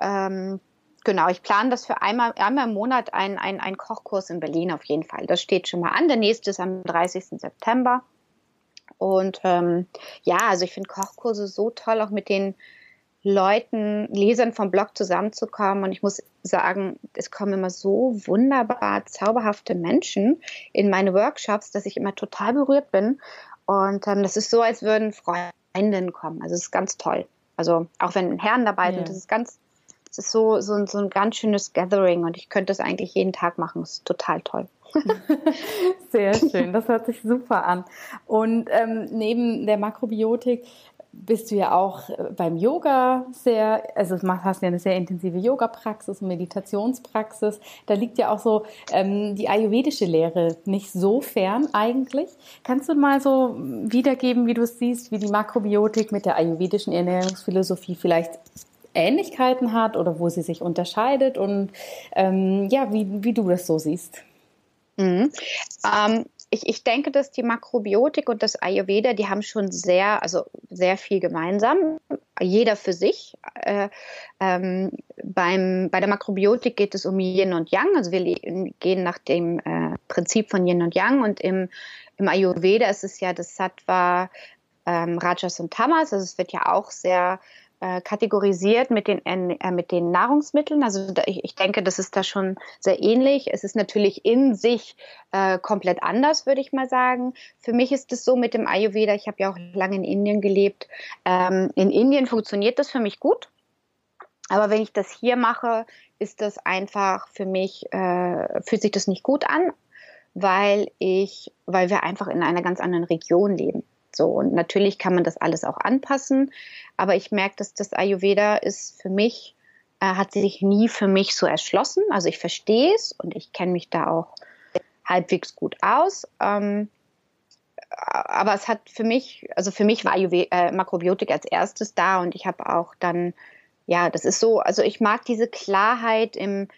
ähm, genau, ich plane das für einmal, einmal im Monat ein, ein, Kochkurs in Berlin auf jeden Fall. Das steht schon mal an. Der nächste ist am 30. September. Und ähm, ja, also ich finde Kochkurse so toll, auch mit den Leuten, Lesern vom Blog zusammenzukommen. Und ich muss sagen, es kommen immer so wunderbar zauberhafte Menschen in meine Workshops, dass ich immer total berührt bin. Und ähm, das ist so, als würden Freundinnen kommen. Also es ist ganz toll. Also auch wenn Herren dabei sind, das ist ganz Es ist so, so, so ein ganz schönes Gathering und ich könnte das eigentlich jeden Tag machen. Es ist total toll. (laughs) Sehr schön, das hört sich super an. Und ähm, neben der Makrobiotik bist du ja auch äh, beim Yoga sehr, also hast ja eine sehr intensive Yoga-Praxis und Meditationspraxis. Da liegt ja auch so ähm, die ayurvedische Lehre nicht so fern eigentlich. Kannst du mal so wiedergeben, wie du es siehst, wie die Makrobiotik mit der ayurvedischen Ernährungsphilosophie vielleicht Ähnlichkeiten hat oder wo sie sich unterscheidet und ähm, ja, wie, wie du das so siehst? Mhm. Ähm, ich, ich denke, dass die Makrobiotik und das Ayurveda, die haben schon sehr, also sehr viel gemeinsam, jeder für sich. Äh, ähm, beim, bei der Makrobiotik geht es um Yin und Yang, also wir gehen nach dem äh, Prinzip von Yin und Yang und im, im Ayurveda ist es ja das Sattva, ähm, Rajas und Tamas, also es wird ja auch sehr äh, kategorisiert mit den, äh, mit den Nahrungsmitteln. Also da, ich, ich, denke, das ist da schon sehr ähnlich. Es ist natürlich in sich äh, komplett anders, würde ich mal sagen. Für mich ist es so mit dem Ayurveda, ich habe ja auch lange in Indien gelebt. Ähm, in Indien funktioniert das für mich gut. Aber wenn ich das hier mache, ist das einfach für mich, äh, fühlt sich das nicht gut an, weil ich, weil wir einfach in einer ganz anderen Region leben. So, und natürlich kann man das alles auch anpassen, aber ich merke, dass das Ayurveda ist für mich, äh, hat sich nie für mich so erschlossen. Also ich verstehe es und ich kenne mich da auch halbwegs gut aus. Ähm, aber es hat für mich, also für mich war Ayurveda, äh, Makrobiotik als erstes da und ich habe auch dann, ja, das ist so, also ich mag diese Klarheit im,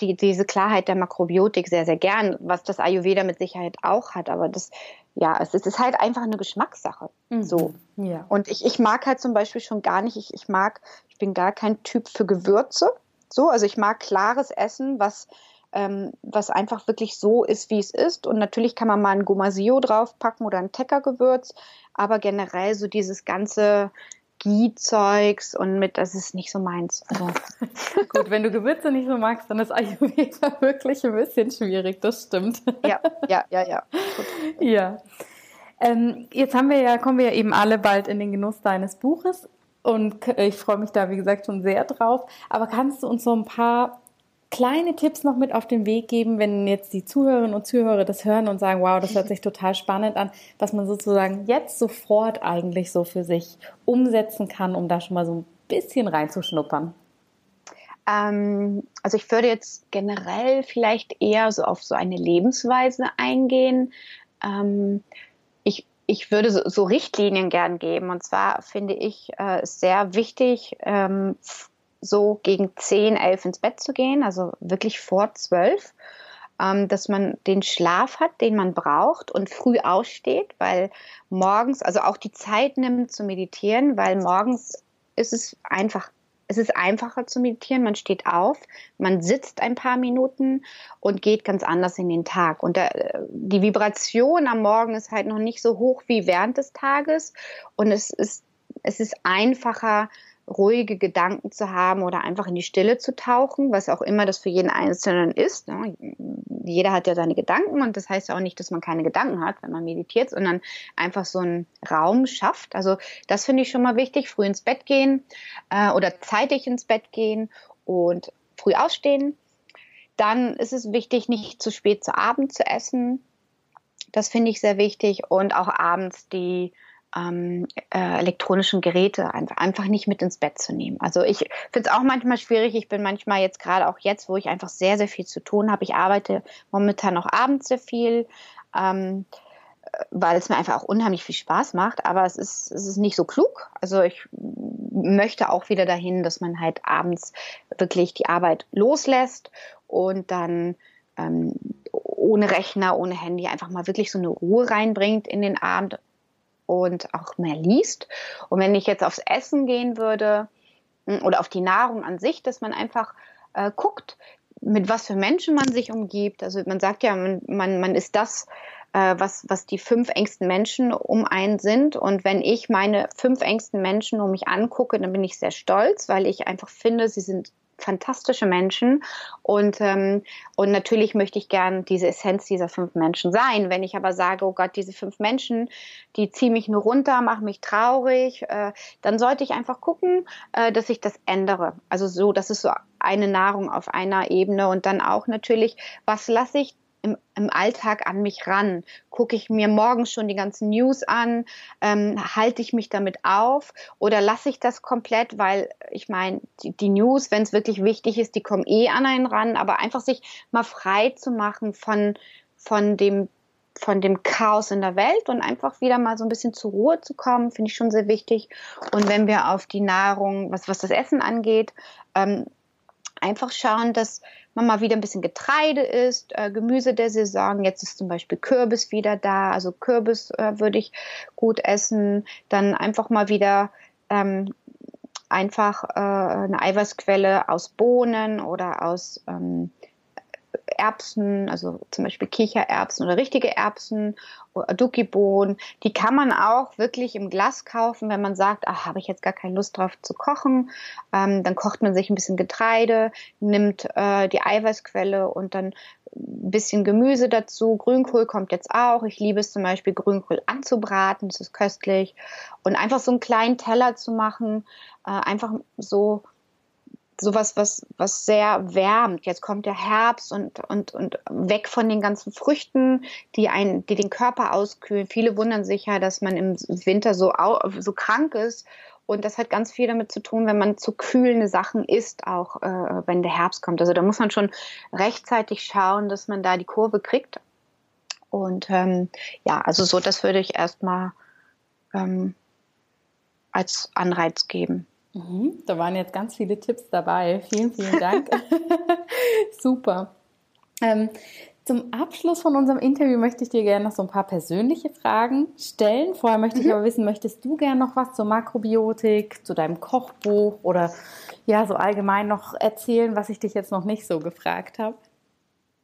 die, diese Klarheit der Makrobiotik sehr, sehr gern, was das Ayurveda mit Sicherheit auch hat. Aber das ja, es ist, es ist halt einfach eine Geschmackssache. Mhm. So. Ja. Und ich, ich mag halt zum Beispiel schon gar nicht, ich, ich mag, ich bin gar kein Typ für Gewürze. So, also ich mag klares Essen, was, ähm, was einfach wirklich so ist, wie es ist. Und natürlich kann man mal ein Gomasio draufpacken oder ein Teckergewürz, aber generell so dieses ganze Ghee-Zeugs und mit, das ist nicht so meins. Also. (laughs) Gut, wenn du Gewürze nicht so magst, dann ist Ayurveda (laughs) wirklich ein bisschen schwierig, das stimmt. Ja, ja, ja, ja. (laughs) Ja. Ähm, jetzt haben wir ja, kommen wir ja eben alle bald in den Genuss deines Buches und ich freue mich da, wie gesagt, schon sehr drauf. Aber kannst du uns so ein paar kleine Tipps noch mit auf den Weg geben, wenn jetzt die Zuhörerinnen und Zuhörer das hören und sagen, wow, das hört (laughs) sich total spannend an, was man sozusagen jetzt sofort eigentlich so für sich umsetzen kann, um da schon mal so ein bisschen reinzuschnuppern? Ähm, also ich würde jetzt generell vielleicht eher so auf so eine Lebensweise eingehen. Ähm, ich, ich würde so, so, Richtlinien gern geben. Und zwar finde ich äh, sehr wichtig, ähm, so gegen 10, 11 ins Bett zu gehen, also wirklich vor 12, ähm, dass man den Schlaf hat, den man braucht und früh aussteht, weil morgens, also auch die Zeit nimmt zu meditieren, weil morgens ist es einfach es ist einfacher zu meditieren. Man steht auf, man sitzt ein paar Minuten und geht ganz anders in den Tag. Und der, die Vibration am Morgen ist halt noch nicht so hoch wie während des Tages. Und es ist, es ist einfacher, ruhige Gedanken zu haben oder einfach in die Stille zu tauchen, was auch immer das für jeden Einzelnen ist. Ne? Jeder hat ja seine Gedanken und das heißt ja auch nicht, dass man keine Gedanken hat, wenn man meditiert, sondern einfach so einen Raum schafft. Also das finde ich schon mal wichtig, früh ins Bett gehen äh, oder zeitig ins Bett gehen und früh ausstehen. Dann ist es wichtig, nicht zu spät zu Abend zu essen. Das finde ich sehr wichtig und auch abends die ähm, äh, elektronischen Geräte einfach, einfach nicht mit ins Bett zu nehmen. Also ich finde es auch manchmal schwierig. Ich bin manchmal jetzt gerade auch jetzt, wo ich einfach sehr, sehr viel zu tun habe. Ich arbeite momentan auch abends sehr viel, ähm, weil es mir einfach auch unheimlich viel Spaß macht. Aber es ist, es ist nicht so klug. Also ich möchte auch wieder dahin, dass man halt abends wirklich die Arbeit loslässt und dann ähm, ohne Rechner, ohne Handy einfach mal wirklich so eine Ruhe reinbringt in den Abend und auch mehr liest. Und wenn ich jetzt aufs Essen gehen würde hm, oder auf die Nahrung an sich, dass man einfach äh, guckt, mit was für Menschen man sich umgibt. Also man sagt ja, man, man, man ist das, äh, was, was die fünf engsten Menschen um einen sind. Und wenn ich meine fünf engsten Menschen um mich angucke, dann bin ich sehr stolz, weil ich einfach finde, sie sind fantastische Menschen und, ähm, und natürlich möchte ich gern diese Essenz dieser fünf Menschen sein. Wenn ich aber sage, oh Gott, diese fünf Menschen, die ziehen mich nur runter, machen mich traurig, äh, dann sollte ich einfach gucken, äh, dass ich das ändere. Also so, das ist so eine Nahrung auf einer Ebene und dann auch natürlich, was lasse ich im, im Alltag an mich ran? Gucke ich mir morgens schon die ganzen News an? Ähm, halte ich mich damit auf? Oder lasse ich das komplett, weil ich meine, die, die News, wenn es wirklich wichtig ist, die kommen eh an einen ran, aber einfach sich mal frei zu machen von, von dem von dem Chaos in der Welt und einfach wieder mal so ein bisschen zur Ruhe zu kommen, finde ich schon sehr wichtig. Und wenn wir auf die Nahrung, was, was das Essen angeht, ähm, einfach schauen, dass man mal wieder ein bisschen Getreide isst, äh, Gemüse der Saison. Jetzt ist zum Beispiel Kürbis wieder da, also Kürbis äh, würde ich gut essen. Dann einfach mal wieder ähm, einfach äh, eine Eiweißquelle aus Bohnen oder aus ähm, Erbsen, also zum Beispiel Kichererbsen oder richtige Erbsen, Aduki-Bohnen, die kann man auch wirklich im Glas kaufen, wenn man sagt, ach, habe ich jetzt gar keine Lust drauf zu kochen. Ähm, dann kocht man sich ein bisschen Getreide, nimmt äh, die Eiweißquelle und dann ein bisschen Gemüse dazu. Grünkohl kommt jetzt auch. Ich liebe es zum Beispiel, Grünkohl anzubraten, das ist köstlich. Und einfach so einen kleinen Teller zu machen, äh, einfach so sowas, was, was sehr wärmt. Jetzt kommt der Herbst und, und, und weg von den ganzen Früchten, die einen, die den Körper auskühlen. Viele wundern sich ja, dass man im Winter so, so krank ist. Und das hat ganz viel damit zu tun, wenn man zu kühlende Sachen isst, auch äh, wenn der Herbst kommt. Also da muss man schon rechtzeitig schauen, dass man da die Kurve kriegt. Und ähm, ja, also so, das würde ich erstmal ähm, als Anreiz geben. Mhm, da waren jetzt ganz viele Tipps dabei. Vielen, vielen Dank. (laughs) Super. Ähm, zum Abschluss von unserem Interview möchte ich dir gerne noch so ein paar persönliche Fragen stellen. Vorher möchte ich mhm. aber wissen, möchtest du gerne noch was zur Makrobiotik, zu deinem Kochbuch oder ja, so allgemein noch erzählen, was ich dich jetzt noch nicht so gefragt habe?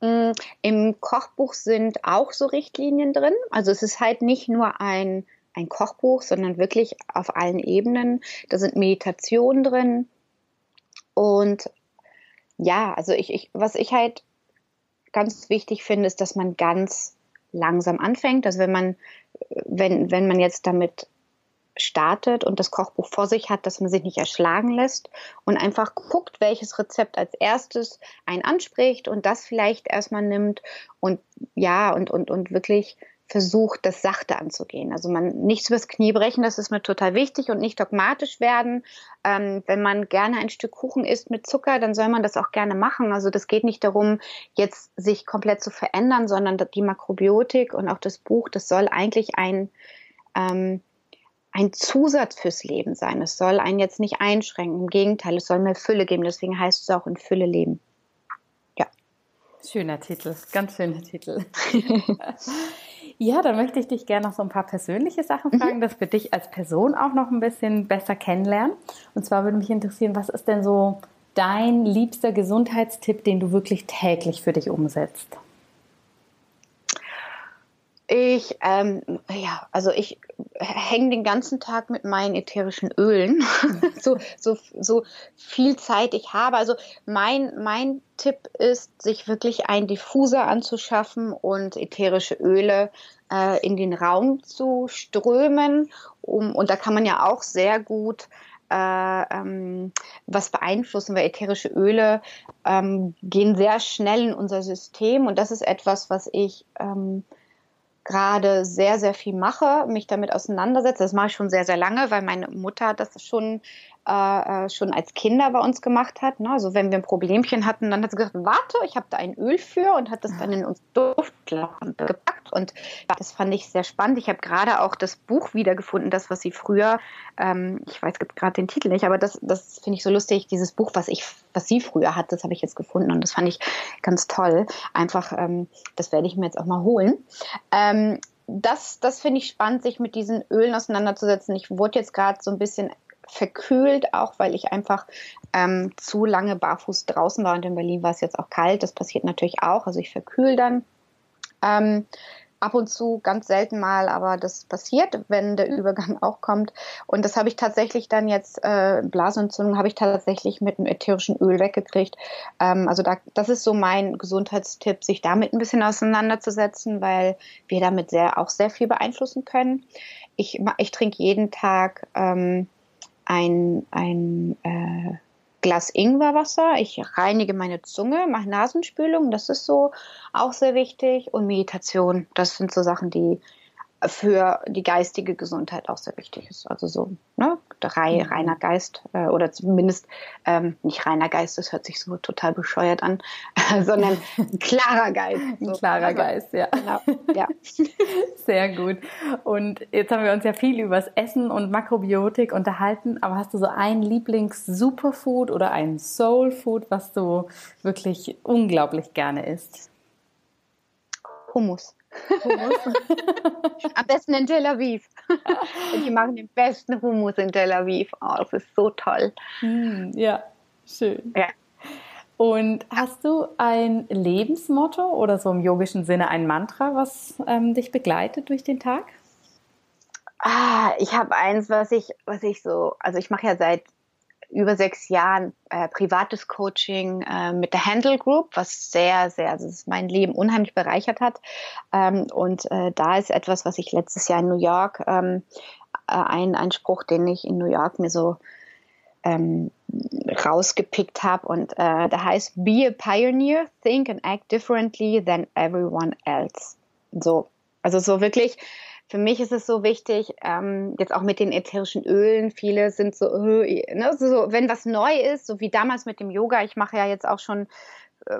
Mm, Im Kochbuch sind auch so Richtlinien drin. Also es ist halt nicht nur ein ein Kochbuch, sondern wirklich auf allen Ebenen. Da sind Meditationen drin. Und ja, also ich, ich, was ich halt ganz wichtig finde, ist, dass man ganz langsam anfängt. Also wenn man, wenn, wenn man jetzt damit startet und das Kochbuch vor sich hat, dass man sich nicht erschlagen lässt und einfach guckt, welches Rezept als erstes einen anspricht und das vielleicht erstmal nimmt und ja, und, und, und wirklich versucht, das sachte anzugehen. Also man nichts übers Knie brechen, das ist mir total wichtig und nicht dogmatisch werden. Ähm, wenn man gerne ein Stück Kuchen isst mit Zucker, dann soll man das auch gerne machen. Also das geht nicht darum, jetzt sich komplett zu verändern, sondern die Makrobiotik und auch das Buch, das soll eigentlich ein ähm, ein Zusatz fürs Leben sein. Es soll einen jetzt nicht einschränken. Im Gegenteil, es soll mehr Fülle geben. Deswegen heißt es auch in Fülle leben. Ja. Schöner Titel, ganz schöner Titel. (laughs) Ja, dann möchte ich dich gerne noch so ein paar persönliche Sachen fragen, mhm. dass wir dich als Person auch noch ein bisschen besser kennenlernen. Und zwar würde mich interessieren, was ist denn so dein liebster Gesundheitstipp, den du wirklich täglich für dich umsetzt? Ich, ähm, ja, also ich hänge den ganzen Tag mit meinen ätherischen Ölen, (laughs) so, so, so viel Zeit ich habe. Also mein, mein Tipp ist, sich wirklich einen Diffuser anzuschaffen und ätherische Öle äh, in den Raum zu strömen. Um, und da kann man ja auch sehr gut äh, ähm, was beeinflussen, weil ätherische Öle ähm, gehen sehr schnell in unser System und das ist etwas, was ich ähm, gerade sehr, sehr viel mache, mich damit auseinandersetze. Das mache ich schon sehr, sehr lange, weil meine Mutter das schon äh, äh, schon als Kinder bei uns gemacht hat. Ne? Also wenn wir ein Problemchen hatten, dann hat sie gesagt, warte, ich habe da ein Öl für und hat das dann in uns Duftlampe gepackt. Und das fand ich sehr spannend. Ich habe gerade auch das Buch wiedergefunden, das, was sie früher, ähm, ich weiß gerade den Titel nicht, aber das, das finde ich so lustig, dieses Buch, was ich, was sie früher hat, das habe ich jetzt gefunden und das fand ich ganz toll. Einfach, ähm, das werde ich mir jetzt auch mal holen. Ähm, das, das finde ich spannend, sich mit diesen Ölen auseinanderzusetzen. Ich wurde jetzt gerade so ein bisschen verkühlt, auch weil ich einfach ähm, zu lange barfuß draußen war und in Berlin war es jetzt auch kalt. Das passiert natürlich auch. Also ich verkühle dann. Ähm, ab und zu, ganz selten mal, aber das passiert, wenn der Übergang auch kommt. Und das habe ich tatsächlich dann jetzt, äh, Blasenentzündung habe ich tatsächlich mit einem ätherischen Öl weggekriegt. Ähm, also da, das ist so mein Gesundheitstipp, sich damit ein bisschen auseinanderzusetzen, weil wir damit sehr, auch sehr viel beeinflussen können. Ich, ich trinke jeden Tag ähm, ein, ein äh, Glas Ingwerwasser. Ich reinige meine Zunge, mache Nasenspülung, das ist so auch sehr wichtig. Und Meditation, das sind so Sachen, die für die geistige Gesundheit auch sehr wichtig ist. Also so ne, mhm. reiner Geist äh, oder zumindest ähm, nicht reiner Geist, das hört sich so total bescheuert an, (laughs) sondern klarer Geist. So. Klarer also, Geist, ja. Genau, ja. (laughs) Sehr gut. Und jetzt haben wir uns ja viel über das Essen und Makrobiotik unterhalten, aber hast du so ein Lieblings-Superfood oder ein Soulfood, was du wirklich unglaublich gerne isst? Hummus. (laughs) Am besten in Tel Aviv. (laughs) die machen den besten Hummus in Tel Aviv. Oh, das ist so toll. Hm, ja, schön. Ja. Und hast du ein Lebensmotto oder so im yogischen Sinne ein Mantra, was ähm, dich begleitet durch den Tag? Ah, ich habe eins, was ich, was ich so, also ich mache ja seit über sechs Jahren äh, privates Coaching äh, mit der Handle Group, was sehr, sehr, also mein Leben unheimlich bereichert hat. Ähm, und äh, da ist etwas, was ich letztes Jahr in New York, ähm, äh, ein, ein Spruch, den ich in New York mir so ähm, rausgepickt habe und äh, da heißt Be a pioneer, think and act differently than everyone else. So, also so wirklich für mich ist es so wichtig, ähm, jetzt auch mit den ätherischen Ölen, viele sind so, äh, ne, so, wenn was neu ist, so wie damals mit dem Yoga, ich mache ja jetzt auch schon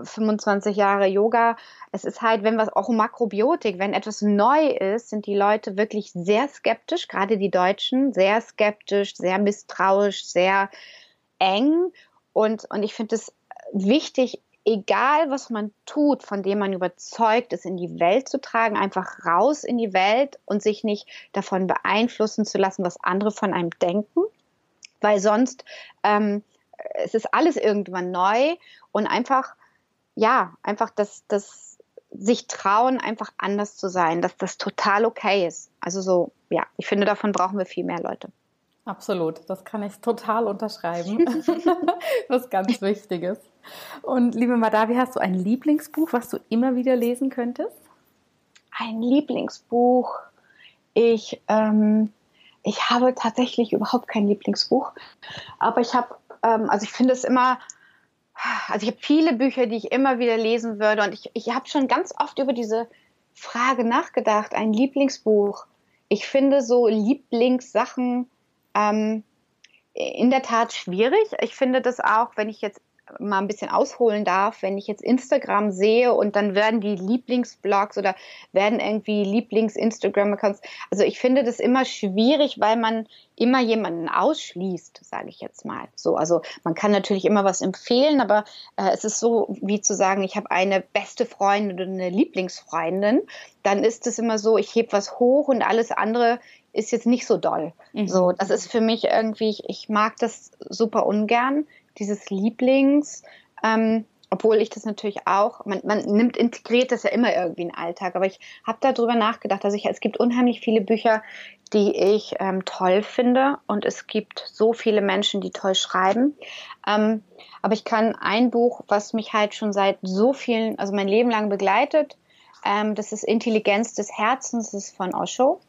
25 äh, Jahre Yoga. Es ist halt, wenn was auch Makrobiotik, wenn etwas neu ist, sind die Leute wirklich sehr skeptisch, gerade die Deutschen, sehr skeptisch, sehr misstrauisch, sehr eng. Und, und ich finde es wichtig, egal was man tut, von dem man überzeugt ist, in die Welt zu tragen, einfach raus in die Welt und sich nicht davon beeinflussen zu lassen, was andere von einem denken, weil sonst ähm, es ist alles irgendwann neu und einfach ja einfach das das sich trauen, einfach anders zu sein, dass das total okay ist. Also so ja, ich finde davon brauchen wir viel mehr Leute. Absolut, das kann ich total unterschreiben. (laughs) (laughs) Was ganz Wichtiges. Und liebe Madavi, hast du ein Lieblingsbuch, was du immer wieder lesen könntest? Ein Lieblingsbuch. Ich, ähm, ich habe tatsächlich überhaupt kein Lieblingsbuch, aber ich habe, ähm, also ich finde es immer, also ich habe viele Bücher, die ich immer wieder lesen würde und ich, ich habe schon ganz oft über diese Frage nachgedacht, ein Lieblingsbuch. Ich finde so Lieblingssachen, ähm, in der Tat schwierig. Ich finde das auch, wenn ich jetzt mal ein bisschen ausholen darf, wenn ich jetzt Instagram sehe und dann werden die Lieblingsblogs oder werden irgendwie Lieblings-Instagram-Accounts. Also ich finde das immer schwierig, weil man immer jemanden ausschließt, sage ich jetzt mal. So, also man kann natürlich immer was empfehlen, aber äh, es ist so wie zu sagen, ich habe eine beste Freundin oder eine Lieblingsfreundin. Dann ist es immer so, ich heb was hoch und alles andere ist jetzt nicht so doll. Mhm. So, das ist für mich irgendwie, ich, ich mag das super ungern, dieses Lieblings, ähm, obwohl ich das natürlich auch, man, man nimmt, integriert das ja immer irgendwie in den Alltag, aber ich habe darüber nachgedacht, also ich, es gibt unheimlich viele Bücher, die ich ähm, toll finde und es gibt so viele Menschen, die toll schreiben. Ähm, aber ich kann ein Buch, was mich halt schon seit so vielen, also mein Leben lang begleitet, ähm, das ist Intelligenz des Herzens, das ist von Osho.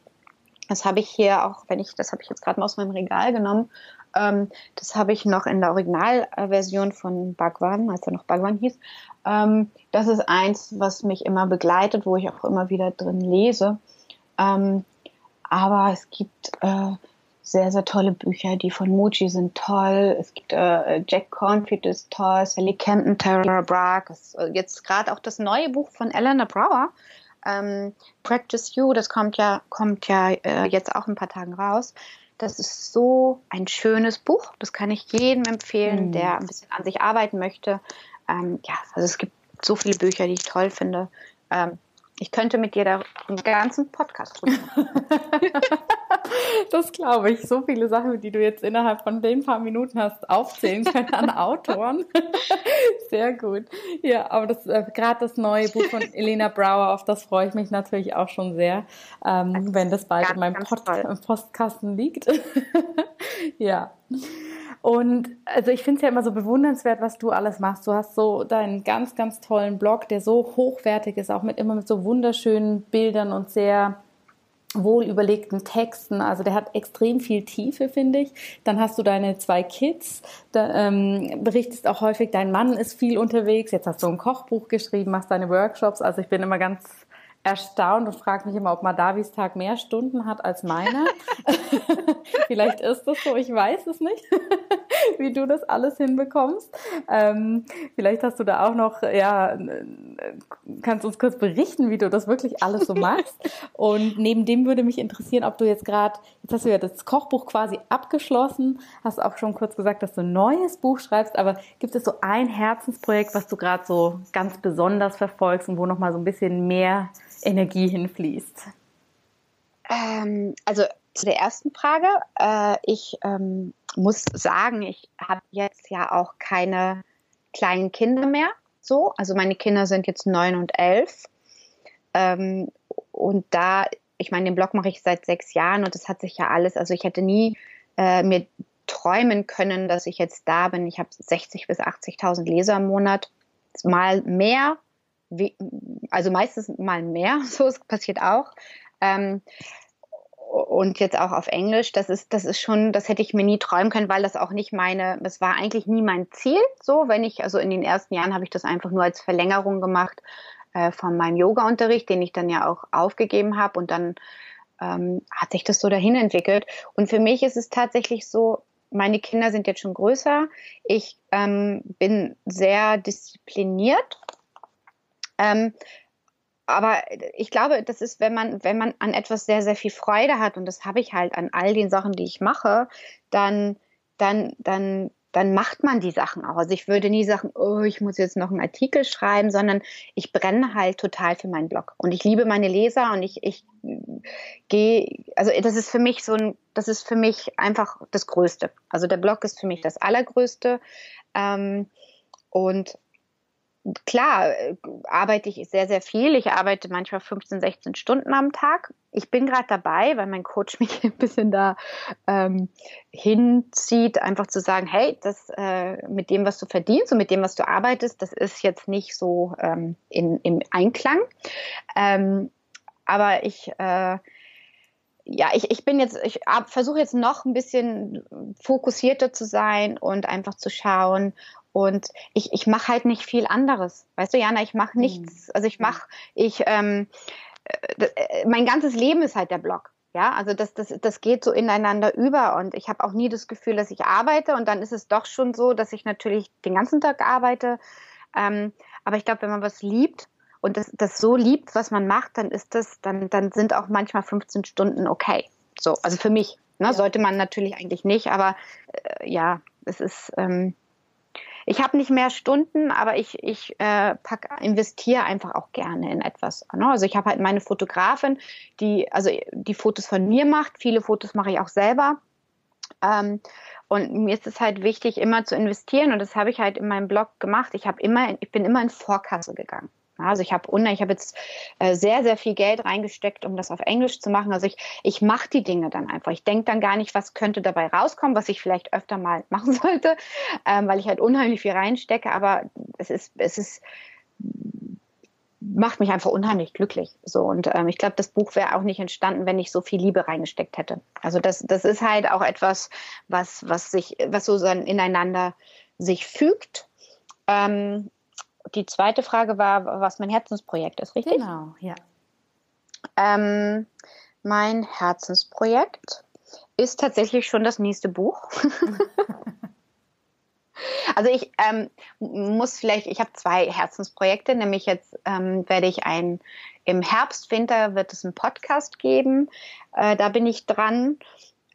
Das habe ich hier auch, wenn ich, das habe ich jetzt gerade mal aus meinem Regal genommen. Ähm, das habe ich noch in der Originalversion von Bhagwan, als er noch Bhagwan hieß. Ähm, das ist eins, was mich immer begleitet, wo ich auch immer wieder drin lese. Ähm, aber es gibt äh, sehr, sehr tolle Bücher. Die von Muji sind toll. Es gibt äh, Jack Cornfield ist toll, Sally Campton, Tara Bragg. Äh, jetzt gerade auch das neue Buch von Eleanor Brower ähm, Practice You, das kommt ja, kommt ja äh, jetzt auch ein paar Tagen raus. Das ist so ein schönes Buch. Das kann ich jedem empfehlen, mhm. der ein bisschen an sich arbeiten möchte. Ähm, ja, also es gibt so viele Bücher, die ich toll finde. Ähm, Ich könnte mit dir da einen ganzen Podcast drüber (laughs) Das glaube ich. So viele Sachen, die du jetzt innerhalb von den paar Minuten hast aufzählen können an (laughs) Autoren. (laughs) Sehr gut. Ja, aber das äh, gerade das neue Buch von Elena Brower, auf das freue ich mich natürlich auch schon sehr, ähm, wenn das bald ganz, in meinem Pod Postkasten liegt. ja. Und also ich finde es ja immer so bewundernswert, was du alles machst. Du hast so deinen ganz, ganz tollen Blog, der so hochwertig ist, auch mit immer mit so wunderschönen Bildern und sehr wohl überlegten Texten. Also der hat extrem viel Tiefe, finde ich. Dann hast du deine zwei Kids. Da, ähm, berichtest auch häufig, dein Mann ist viel unterwegs. Jetzt hast du ein Kochbuch geschrieben, machst deine Workshops. Also ich bin immer ganz erstaunt und frage mich immer, ob Madavis Tag mehr Stunden hat als meiner. (laughs) (laughs) Vielleicht ist das so, ich weiß es nicht, (laughs) wie du das alles hinbekommst. Ähm, vielleicht hast du da auch noch, ja, kannst uns kurz berichten, wie du das wirklich alles so machst. Und neben dem würde mich interessieren, ob du jetzt gerade, jetzt hast du ja das Kochbuch quasi abgeschlossen, hast auch schon kurz gesagt, dass du ein neues Buch schreibst, aber gibt es so ein Herzensprojekt, was du gerade so ganz besonders verfolgst und wo noch mal so ein bisschen mehr Energie hinfließt? Ähm, also zu der ersten Frage. Äh, ich ähm, muss sagen, ich habe jetzt ja auch keine kleinen Kinder mehr. So, also meine Kinder sind jetzt neun und elf. Ähm, und da, ich meine, den Blog mache ich seit sechs Jahren und das hat sich ja alles, also ich hätte nie äh, mir träumen können, dass ich jetzt da bin. Ich habe 60 bis 80.000 Leser im Monat, mal mehr, wie, also meistens mal mehr, (laughs) so es passiert auch. Ähm, und jetzt auch auf Englisch, das ist, das ist schon, das hätte ich mir nie träumen können, weil das auch nicht meine, das war eigentlich nie mein Ziel. So, wenn ich, also in den ersten Jahren habe ich das einfach nur als Verlängerung gemacht äh, von meinem Yoga-Unterricht, den ich dann ja auch aufgegeben habe und dann ähm, hat sich das so dahin entwickelt. Und für mich ist es tatsächlich so, meine Kinder sind jetzt schon größer. Ich ähm, bin sehr diszipliniert ähm, aber ich glaube, das ist, wenn man, wenn man an etwas sehr, sehr viel Freude hat, und das habe ich halt an all den Sachen, die ich mache, dann, dann, dann, dann macht man die Sachen auch. Also ich würde nie sagen, oh, ich muss jetzt noch einen Artikel schreiben, sondern ich brenne halt total für meinen Blog. Und ich liebe meine Leser und ich, ich gehe, also das ist für mich so ein, das ist für mich einfach das Größte. Also der Blog ist für mich das Allergrößte. Ähm, und klar, äh, arbeite ich sehr, sehr viel. Ich arbeite manchmal 15, 16 Stunden am Tag. Ich bin gerade dabei, weil mein Coach (laughs) mich ein bisschen da ähm, hinzieht, einfach zu sagen, hey, das äh, mit dem, was du verdienst und mit dem, was du arbeitest, das ist jetzt nicht so ähm, in, im Einklang. Ähm, aber ich äh, ja, ich, ich bin jetzt, ich versuche jetzt noch ein bisschen fokussierter zu sein und einfach zu schauen, und ich, ich mache halt nicht viel anderes. Weißt du, Jana, ich mache nichts. Also ich mache, ich, ähm, äh, äh, mein ganzes Leben ist halt der Blog. Ja, also das, das, das geht so ineinander über und ich habe auch nie das Gefühl, dass ich arbeite und dann ist es doch schon so, dass ich natürlich den ganzen Tag arbeite. Ähm, aber ich glaube, wenn man was liebt und das, das so liebt, was man macht, dann ist das, dann, dann sind auch manchmal 15 Stunden okay. So, also für mich. Ne, ja. Sollte man natürlich eigentlich nicht, aber äh, ja, es ist, ähm, ich habe nicht mehr Stunden, aber ich, ich äh, investiere einfach auch gerne in etwas. Ne? Also ich habe halt meine Fotografin, die also die Fotos von mir macht. Viele Fotos mache ich auch selber. Ähm, und mir ist es halt wichtig, immer zu investieren. Und das habe ich halt in meinem Blog gemacht. Ich immer, ich bin immer in Vorkasse gegangen. Also ich habe ich habe jetzt äh, sehr, sehr viel Geld reingesteckt, um das auf Englisch zu machen. Also ich, ich mache die Dinge dann einfach. Ich denke dann gar nicht, was könnte dabei rauskommen, was ich vielleicht öfter mal (laughs) machen sollte, ähm, weil ich halt unheimlich viel reinstecke. Aber es ist, es ist, macht mich einfach unheimlich glücklich. So und ähm, ich glaube, das Buch wäre auch nicht entstanden, wenn ich so viel Liebe reingesteckt hätte. Also das, das ist halt auch etwas, was, was sich, was so ineinander sich fügt. Ähm, die zweite Frage war, was mein Herzensprojekt ist, richtig? Genau, ja. Ähm, mein Herzensprojekt ist tatsächlich schon das nächste Buch. (laughs) also ich ähm, muss vielleicht, ich habe zwei Herzensprojekte, nämlich jetzt ähm, werde ich ein, im Herbst, Winter wird es einen Podcast geben. Äh, da bin ich dran.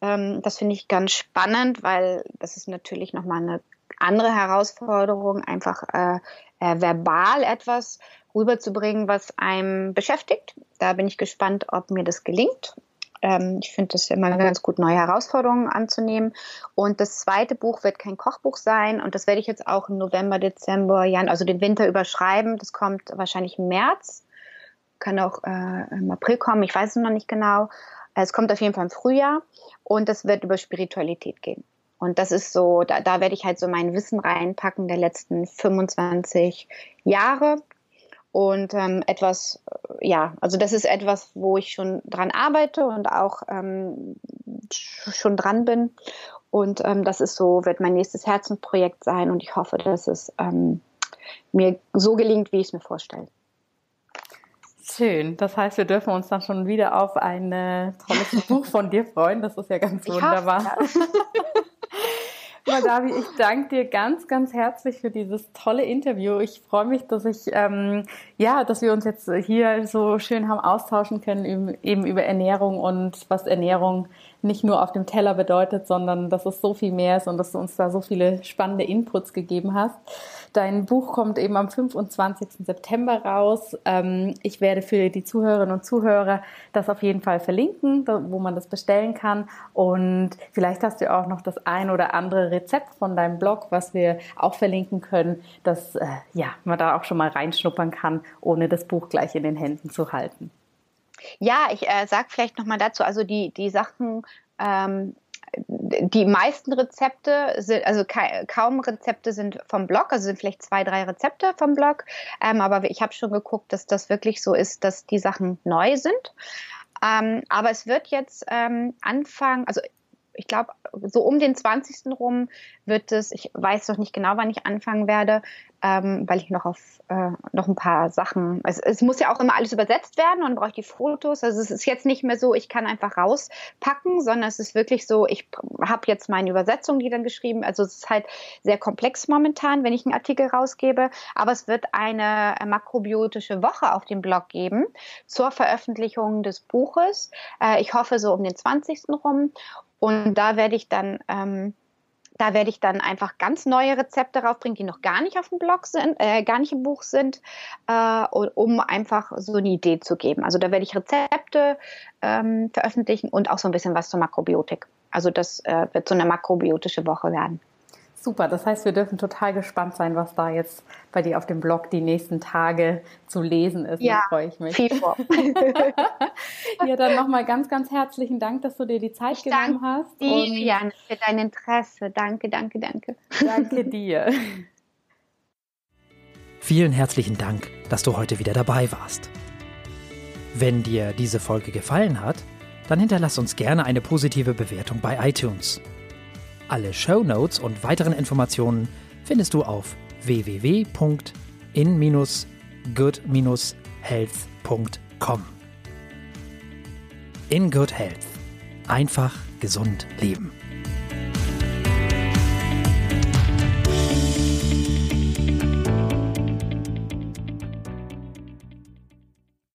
Ähm, das finde ich ganz spannend, weil das ist natürlich nochmal eine andere Herausforderung, einfach äh, äh, verbal etwas rüberzubringen, was einem beschäftigt. Da bin ich gespannt, ob mir das gelingt. Ähm, ich finde es immer ganz gut, neue Herausforderungen anzunehmen. Und das zweite Buch wird kein Kochbuch sein. Und das werde ich jetzt auch im November, Dezember, Januar, also den Winter überschreiben. Das kommt wahrscheinlich im März. Kann auch äh, im April kommen. Ich weiß es noch nicht genau. Es kommt auf jeden Fall im Frühjahr. Und das wird über Spiritualität gehen. Und das ist so, da, da werde ich halt so mein Wissen reinpacken der letzten 25 Jahre und ähm, etwas, äh, ja, also das ist etwas, wo ich schon dran arbeite und auch ähm, schon dran bin. Und ähm, das ist so, wird mein nächstes Herzensprojekt sein und ich hoffe, dass es ähm, mir so gelingt, wie ich es mir vorstelle. Schön. Das heißt, wir dürfen uns dann schon wieder auf ein äh, tolles Buch von dir freuen. Das ist ja ganz ich wunderbar. Hoffe, (laughs) ja. Madavi, ich danke dir ganz, ganz herzlich für dieses tolle Interview. Ich freue mich, dass ich ähm, ja, dass wir uns jetzt hier so schön haben austauschen können eben über Ernährung und was Ernährung nicht nur auf dem Teller bedeutet, sondern dass es so viel mehr ist und dass du uns da so viele spannende Inputs gegeben hast. Dein Buch kommt eben am 25. September raus. Ähm, ich werde für die Zuhörerinnen und Zuhörer das auf jeden Fall verlinken, wo man das bestellen kann. Und vielleicht hast du auch noch das ein oder andere Rezept von deinem Blog, was wir auch verlinken können, dass äh, ja, man da auch schon mal reinschnuppern kann, ohne das Buch gleich in den Händen zu halten. Ja, ich äh, sage vielleicht nochmal dazu, also die, die Sachen, ähm, die meisten Rezepte sind, also ka kaum Rezepte sind vom Blog, also sind vielleicht zwei, drei Rezepte vom Blog. Ähm, aber ich habe schon geguckt, dass das wirklich so ist, dass die Sachen neu sind. Ähm, aber es wird jetzt ähm, anfangen, also ich glaube, so um den 20. rum wird es, ich weiß noch nicht genau, wann ich anfangen werde, ähm, weil ich noch auf äh, noch ein paar Sachen, also es muss ja auch immer alles übersetzt werden und brauche ich die Fotos. Also es ist jetzt nicht mehr so, ich kann einfach rauspacken, sondern es ist wirklich so, ich habe jetzt meine Übersetzung, die dann geschrieben, also es ist halt sehr komplex momentan, wenn ich einen Artikel rausgebe, aber es wird eine makrobiotische Woche auf dem Blog geben zur Veröffentlichung des Buches. Äh, ich hoffe so um den 20. rum und da werde ich dann, ähm, da werde ich dann einfach ganz neue Rezepte raufbringen, die noch gar nicht auf dem Blog sind, äh, gar nicht im Buch sind, äh, um einfach so eine Idee zu geben. Also da werde ich Rezepte ähm, veröffentlichen und auch so ein bisschen was zur Makrobiotik. Also das äh, wird so eine makrobiotische Woche werden. Super, das heißt, wir dürfen total gespannt sein, was da jetzt bei dir auf dem Blog die nächsten Tage zu lesen ist. Ja, da freue ich mich. Viel vor. (laughs) ja, dann nochmal ganz, ganz herzlichen Dank, dass du dir die Zeit ich genommen hast. Dir, und Jan, für dein Interesse. Danke, danke, danke. Danke (laughs) dir. Vielen herzlichen Dank, dass du heute wieder dabei warst. Wenn dir diese Folge gefallen hat, dann hinterlass uns gerne eine positive Bewertung bei iTunes. Alle Show Notes und weiteren Informationen findest du auf www.in-good-health.com. In Good Health. Einfach gesund leben.